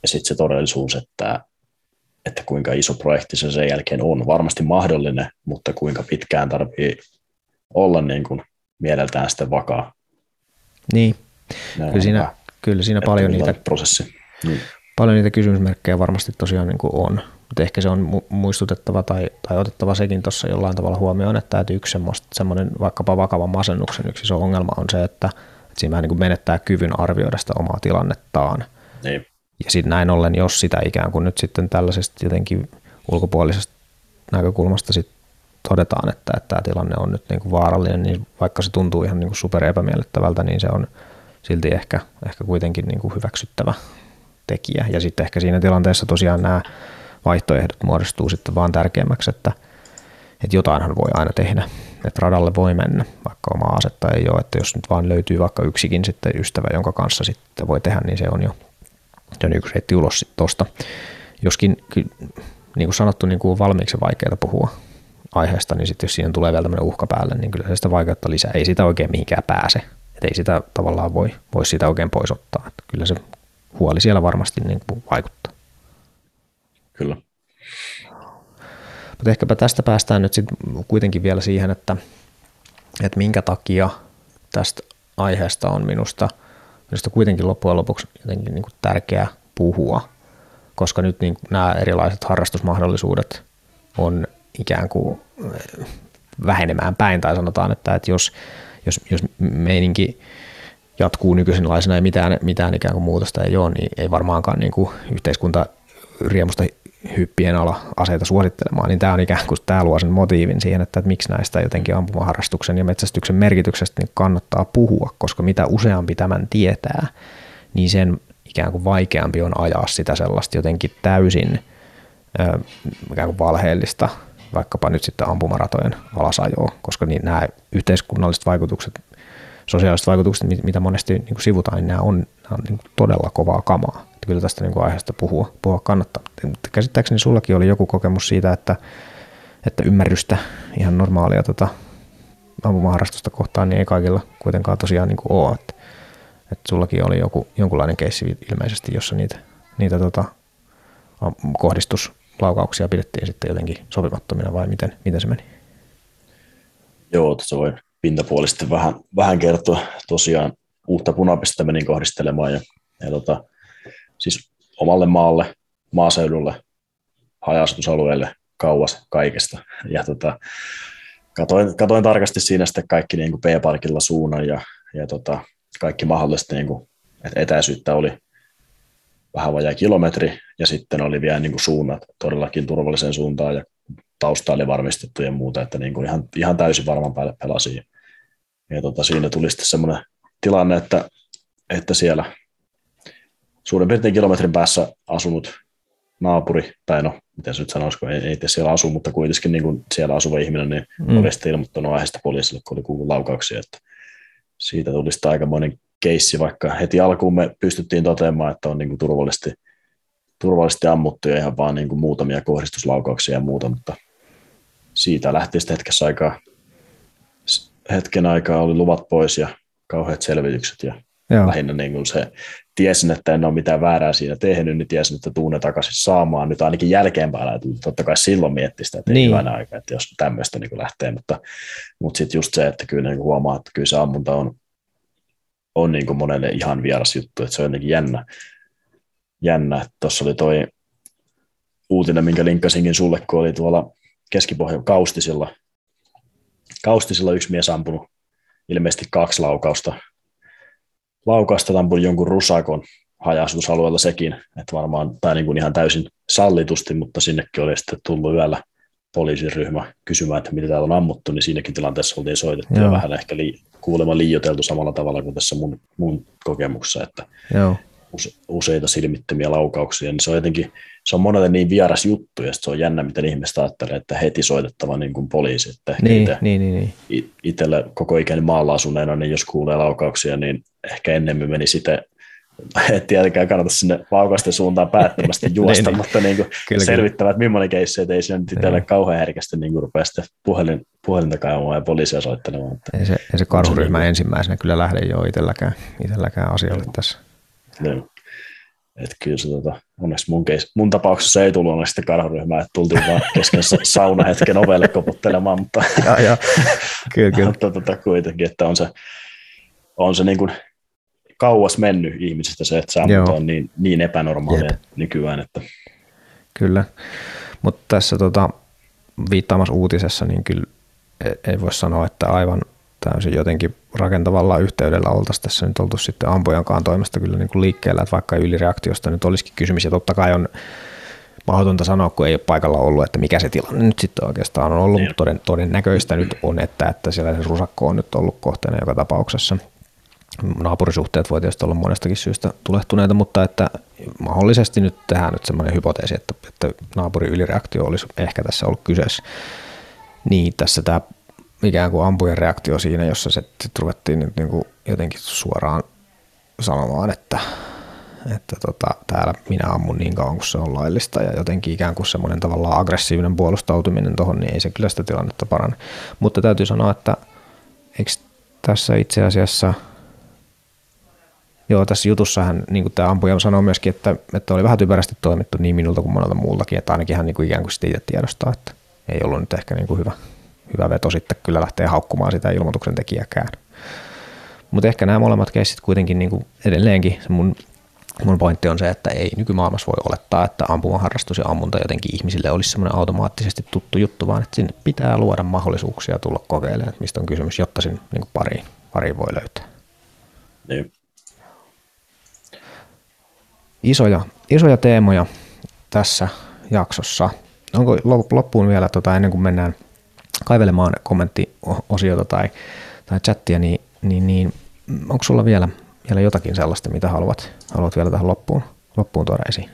Ja sitten se todellisuus, että että kuinka iso projekti se sen jälkeen on. Varmasti mahdollinen, mutta kuinka pitkään tarvii olla niin kuin mieleltään sitten vakaa. Niin, kyllä siinä, kyllä siinä paljon niitä, prosessi. Niin. paljon niitä kysymysmerkkejä varmasti tosiaan niin kuin on. Mutta ehkä se on muistutettava tai, tai otettava sekin tuossa jollain tavalla huomioon, että, että yksi semmoinen vaikkapa vakavan masennuksen yksi iso ongelma on se, että, että siinä vähän niin kuin menettää kyvyn arvioida sitä omaa tilannettaan. Niin. Ja sitten näin ollen, jos sitä ikään kuin nyt sitten tällaisesta jotenkin ulkopuolisesta näkökulmasta sit todetaan, että, että tämä tilanne on nyt niin kuin vaarallinen, niin vaikka se tuntuu ihan niin kuin super epämiellyttävältä, niin se on silti ehkä, ehkä kuitenkin niin kuin hyväksyttävä tekijä. Ja sitten ehkä siinä tilanteessa tosiaan nämä vaihtoehdot muodostuu sitten vaan tärkeämmäksi, että, että jotainhan voi aina tehdä. Että radalle voi mennä, vaikka oma asetta ei ole, että jos nyt vaan löytyy vaikka yksikin sitten ystävä, jonka kanssa sitten voi tehdä, niin se on jo, se on yksi reitti ulos sitten tosta. Joskin, niin kuin sanottu, niin kuin on valmiiksi vaikeaa puhua aiheesta, niin sitten jos siihen tulee vielä tämmöinen uhka päälle, niin kyllä se sitä vaikeutta lisää. Ei sitä oikein mihinkään pääse. Et ei sitä tavallaan voi, voi sitä oikein pois ottaa. Et kyllä se huoli siellä varmasti niin kuin vaikuttaa. Kyllä. Mutta ehkäpä tästä päästään nyt sitten kuitenkin vielä siihen, että, että minkä takia tästä aiheesta on minusta, minusta kuitenkin loppujen lopuksi jotenkin niin kuin tärkeää puhua, koska nyt niin nämä erilaiset harrastusmahdollisuudet on ikään kuin eh, vähenemään päin, tai sanotaan, että, että jos, jos, jos meininki jatkuu nykyisenlaisena ja mitään, mitään ikään kuin muutosta ei ole, niin ei varmaankaan niin kuin yhteiskunta riemusta hyppien ala aseita suosittelemaan, niin tämä on ikään kuin tämä luo sen motiivin siihen, että, että miksi näistä jotenkin ampumaharrastuksen ja metsästyksen merkityksestä niin kannattaa puhua, koska mitä useampi tämän tietää, niin sen ikään kuin vaikeampi on ajaa sitä sellaista jotenkin täysin ikään kuin valheellista vaikkapa nyt sitten ampumaratojen alasajoa, koska niin nämä yhteiskunnalliset vaikutukset, sosiaaliset vaikutukset, mitä monesti niin kuin sivutaan, niin nämä on, nämä on niin todella kovaa kamaa. Että kyllä tästä niin kuin aiheesta puhua, puhua kannattaa. Käsittääkseni sullakin oli joku kokemus siitä, että, että ymmärrystä ihan normaalia tota, ampumaharrastusta kohtaan niin ei kaikilla kuitenkaan tosiaan niin kuin ole. Että, että sullakin oli joku, jonkunlainen keissi ilmeisesti, jossa niitä, niitä tota, kohdistus laukauksia pidettiin sitten jotenkin sopimattomina vai miten, miten se meni? Joo, tuossa voi pintapuolisesti vähän, vähän kertoa. Tosiaan uutta punapista menin kohdistelemaan ja, ja tota, siis omalle maalle, maaseudulle, hajasutusalueelle kauas kaikesta. Ja tota, katoin, katoin, tarkasti siinä sitten kaikki niin kuin P-parkilla suunnan ja, ja tota, kaikki mahdollista niin kuin, etäisyyttä oli vähän vajaa kilometri, ja sitten oli vielä niin kuin suunnat todellakin turvalliseen suuntaan, ja tausta oli varmistettu ja muuta, että niin kuin ihan, ihan täysin varman päälle pelasi. Ja tota, siinä tuli sitten semmoinen tilanne, että, että siellä suurin piirtein kilometrin päässä asunut naapuri, tai no, miten se nyt sanoisiko, ei, ei siellä asu, mutta kuitenkin niin kuin siellä asuva ihminen, niin mm. oli sitten ilmoittanut aiheesta poliisille, kun oli kuullut laukauksia, että siitä tuli sitten aikamoinen keissi, vaikka heti alkuun me pystyttiin toteamaan, että on niin kuin turvallisesti, turvallisesti ammuttu ja ihan vaan niin kuin muutamia kohdistuslaukauksia ja muuta, mutta siitä lähti sitten hetkessä aikaa, hetken aikaa oli luvat pois ja kauheat selvitykset ja Joo. lähinnä niin kuin se, tiesin, että en ole mitään väärää siinä tehnyt, niin tiesin, että tuun ne takaisin saamaan. Nyt ainakin jälkeenpäin totta kai silloin mietti sitä, että niin. aika, että jos tämmöistä niin lähtee, mutta, mutta sitten just se, että kyllä niin huomaa, että kyllä se ammunta on, on niin kuin monelle ihan vieras juttu, että se on jotenkin jännä. jännä. Tuossa oli toi uutinen, minkä linkkasinkin sulle, kun oli tuolla Keskipohjan Kaustisilla. Kaustisilla yksi mies ampunut ilmeisesti kaksi laukausta. Laukausta ampunut jonkun rusakon hajasutusalueella sekin, että varmaan, tai niin kuin ihan täysin sallitusti, mutta sinnekin oli sitten tullut yöllä poliisiryhmä kysymään, että mitä täällä on ammuttu, niin siinäkin tilanteessa oltiin soitettu Joo. ja vähän ehkä li- kuulemma liioteltu samalla tavalla kuin tässä mun, mun kokemuksessa, että Joo. Useita silmittömiä laukauksia, niin se on jotenkin, se on monelle niin vieras juttu, ja se on jännä, miten ihmiset ajattelee, että heti soitettava niin kuin poliisi, että niin, ite, niin, niin, niin. itsellä koko ikäni maalla asuneena, niin jos kuulee laukauksia, niin ehkä ennemmin meni sitten et tietenkään kannata sinne laukausten suuntaan päättömästi juosta, niin, mutta niin kuin kyllä, selvittävät, millainen keissi, että ei se nyt itselle kauhean herkästi niin kuin rupea sitten puhelin, puhelinta kaivamaan ja poliisia soittelemaan. Että ei se, ei se karhuryhmä niin, ensimmäisenä kyllä lähde jo itselläkään, itselläkään asioille no. tässä. Niin. että kyllä se tota, onneksi mun, keis, mun tapauksessa ei tullut onneksi sitten karhuryhmää, että tultiin vaan kesken saunahetken ovelle koputtelemaan, mutta, ja, ja. Kyllä, kyllä. mutta tota, kuitenkin, että on se, on se niin kuin kauas mennyt ihmisistä se, että sammunta on niin, niin epänormaalia Jep. nykyään. Että. Kyllä, mutta tässä tota, viittaamassa uutisessa, niin kyllä e- ei voi sanoa, että aivan täysin jotenkin rakentavalla yhteydellä oltaisiin tässä nyt oltu sitten ampujankaan toimesta kyllä niin kuin liikkeellä, että vaikka ylireaktiosta nyt olisikin kysymys, ja totta kai on mahdotonta sanoa, kun ei ole paikalla ollut, että mikä se tilanne nyt sitten oikeastaan on ollut, niin. mutta toden, todennäköistä nyt on, että, että siellä se rusakko on nyt ollut kohteena joka tapauksessa. Naapurisuhteet voi tietysti olla monestakin syystä tulehtuneita, mutta että mahdollisesti nyt tehdään nyt semmoinen hypoteesi, että, että naapurin ylireaktio olisi ehkä tässä ollut kyseessä. Niin tässä tämä ikään kuin ampujen reaktio siinä, jossa se ruvettiin nyt niin kuin jotenkin suoraan sanomaan, että, että tota, täällä minä ammun niin kauan kuin se on laillista ja jotenkin ikään kuin semmoinen tavallaan aggressiivinen puolustautuminen tuohon, niin ei se kyllä sitä tilannetta paranne. Mutta täytyy sanoa, että eikö tässä itse asiassa, joo tässä jutussahan niin kuin tämä ampuja sanoi myöskin, että, että oli vähän typerästi toimittu niin minulta kuin monelta muultakin, että ainakin hän niin kuin ikään kuin sitä itse tiedostaa, että ei ollut nyt ehkä niin kuin hyvä, hyvä veto sitten kyllä lähtee haukkumaan sitä ilmoituksen tekijäkään. Mutta ehkä nämä molemmat keissit kuitenkin niin kuin edelleenkin, se mun, mun pointti on se, että ei nykymaailmassa voi olettaa, että ampumaharrastus ja ammunta jotenkin ihmisille olisi semmoinen automaattisesti tuttu juttu, vaan että sinne pitää luoda mahdollisuuksia tulla kokeilemaan, mistä on kysymys, jotta sinne niin pariin, pariin voi löytää. Niin. Isoja, isoja teemoja tässä jaksossa. Onko loppuun vielä, tota, ennen kuin mennään – kaivelemaan kommenttiosiota tai, tai chattia, niin, niin, niin onko sulla vielä, vielä jotakin sellaista, mitä haluat, haluat vielä tähän loppuun, loppuun tuoda esiin?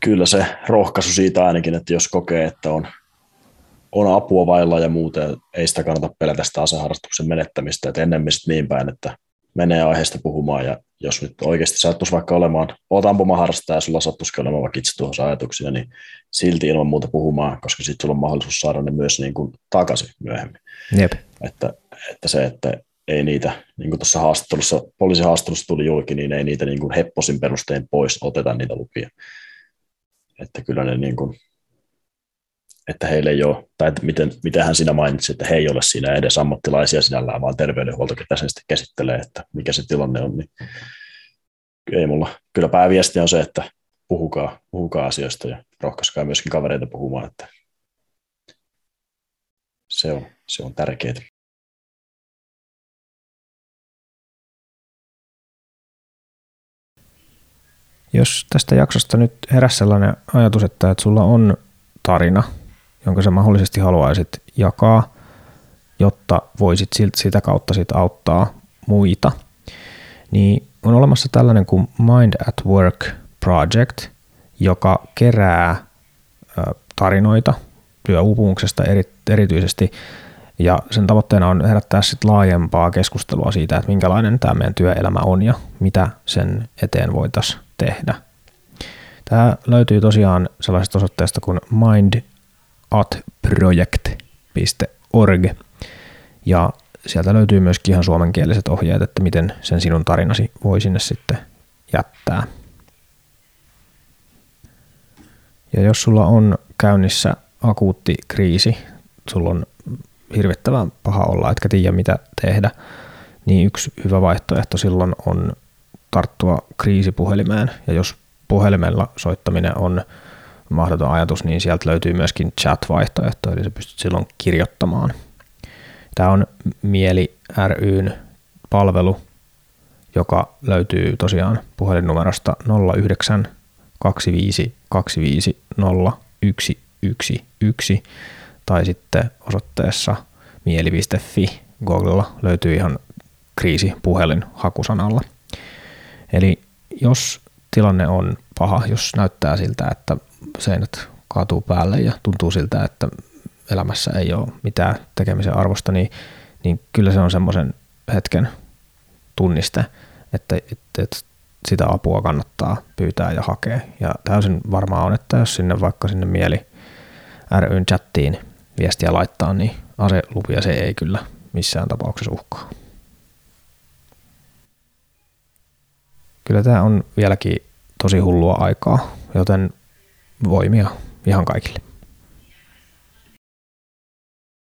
Kyllä se rohkaisu siitä ainakin, että jos kokee, että on, on apua vailla ja muuten, ei sitä kannata pelätä sitä aseharrastuksen menettämistä, että ennemmin niin päin, että menee aiheesta puhumaan ja jos nyt oikeasti sattuisi vaikka olemaan, oot ampumaharrastaja ja sulla sattuisi olemaan vaikka itse tuossa ajatuksia, niin silti ilman muuta puhumaan, koska sitten sulla on mahdollisuus saada ne myös niin kuin takaisin myöhemmin. Jep. Että, että se, että ei niitä, niin kuin tuossa haastattelussa, poliisihaastattelussa tuli julki, niin ei niitä niin kuin hepposin perustein pois oteta niitä lupia. Että kyllä ne niin kuin, että heille ei ole, tai että miten, miten hän sinä mainitsi, että he ei ole siinä edes ammattilaisia sinällään, vaan terveydenhuolto, ketä sen sitten käsittelee, että mikä se tilanne on, niin ei mulla. Kyllä pääviesti on se, että puhukaa, puhukaa asioista ja rohkaiskaa myöskin kavereita puhumaan, että se on, se on tärkeää. Jos tästä jaksosta nyt heräsi sellainen ajatus, että, että sulla on tarina, jonka sä mahdollisesti haluaisit jakaa, jotta voisit sitä kautta sit auttaa muita, niin on olemassa tällainen kuin Mind at Work Project, joka kerää tarinoita työuupumuksesta eri, erityisesti, ja sen tavoitteena on herättää sit laajempaa keskustelua siitä, että minkälainen tämä meidän työelämä on ja mitä sen eteen voitaisiin tehdä. Tämä löytyy tosiaan sellaisesta osoitteesta kuin mindatproject.org, ja sieltä löytyy myöskin ihan suomenkieliset ohjeet, että miten sen sinun tarinasi voi sinne sitten jättää. Ja jos sulla on käynnissä akuutti kriisi, sulla on hirvittävän paha olla, etkä tiedä mitä tehdä, niin yksi hyvä vaihtoehto silloin on tarttua kriisipuhelimeen. Ja jos puhelimella soittaminen on mahdoton ajatus, niin sieltä löytyy myöskin chat-vaihtoehto, eli sä pystyt silloin kirjoittamaan. Tämä on Mieli ryn palvelu, joka löytyy tosiaan puhelinnumerosta 09 25 25 0111 tai sitten osoitteessa mieli.fi Googlella löytyy ihan kriisipuhelin hakusanalla. Eli jos tilanne on paha, jos näyttää siltä, että seinät kaatuu päälle ja tuntuu siltä, että elämässä ei ole mitään tekemisen arvosta, niin, niin kyllä se on semmoisen hetken tunniste, että, että, että sitä apua kannattaa pyytää ja hakea. Ja täysin varmaa on, että jos sinne vaikka sinne mieli ryn chattiin viestiä laittaa, niin aselupia se ei kyllä missään tapauksessa uhkaa. kyllä tämä on vieläkin tosi hullua aikaa, joten voimia ihan kaikille.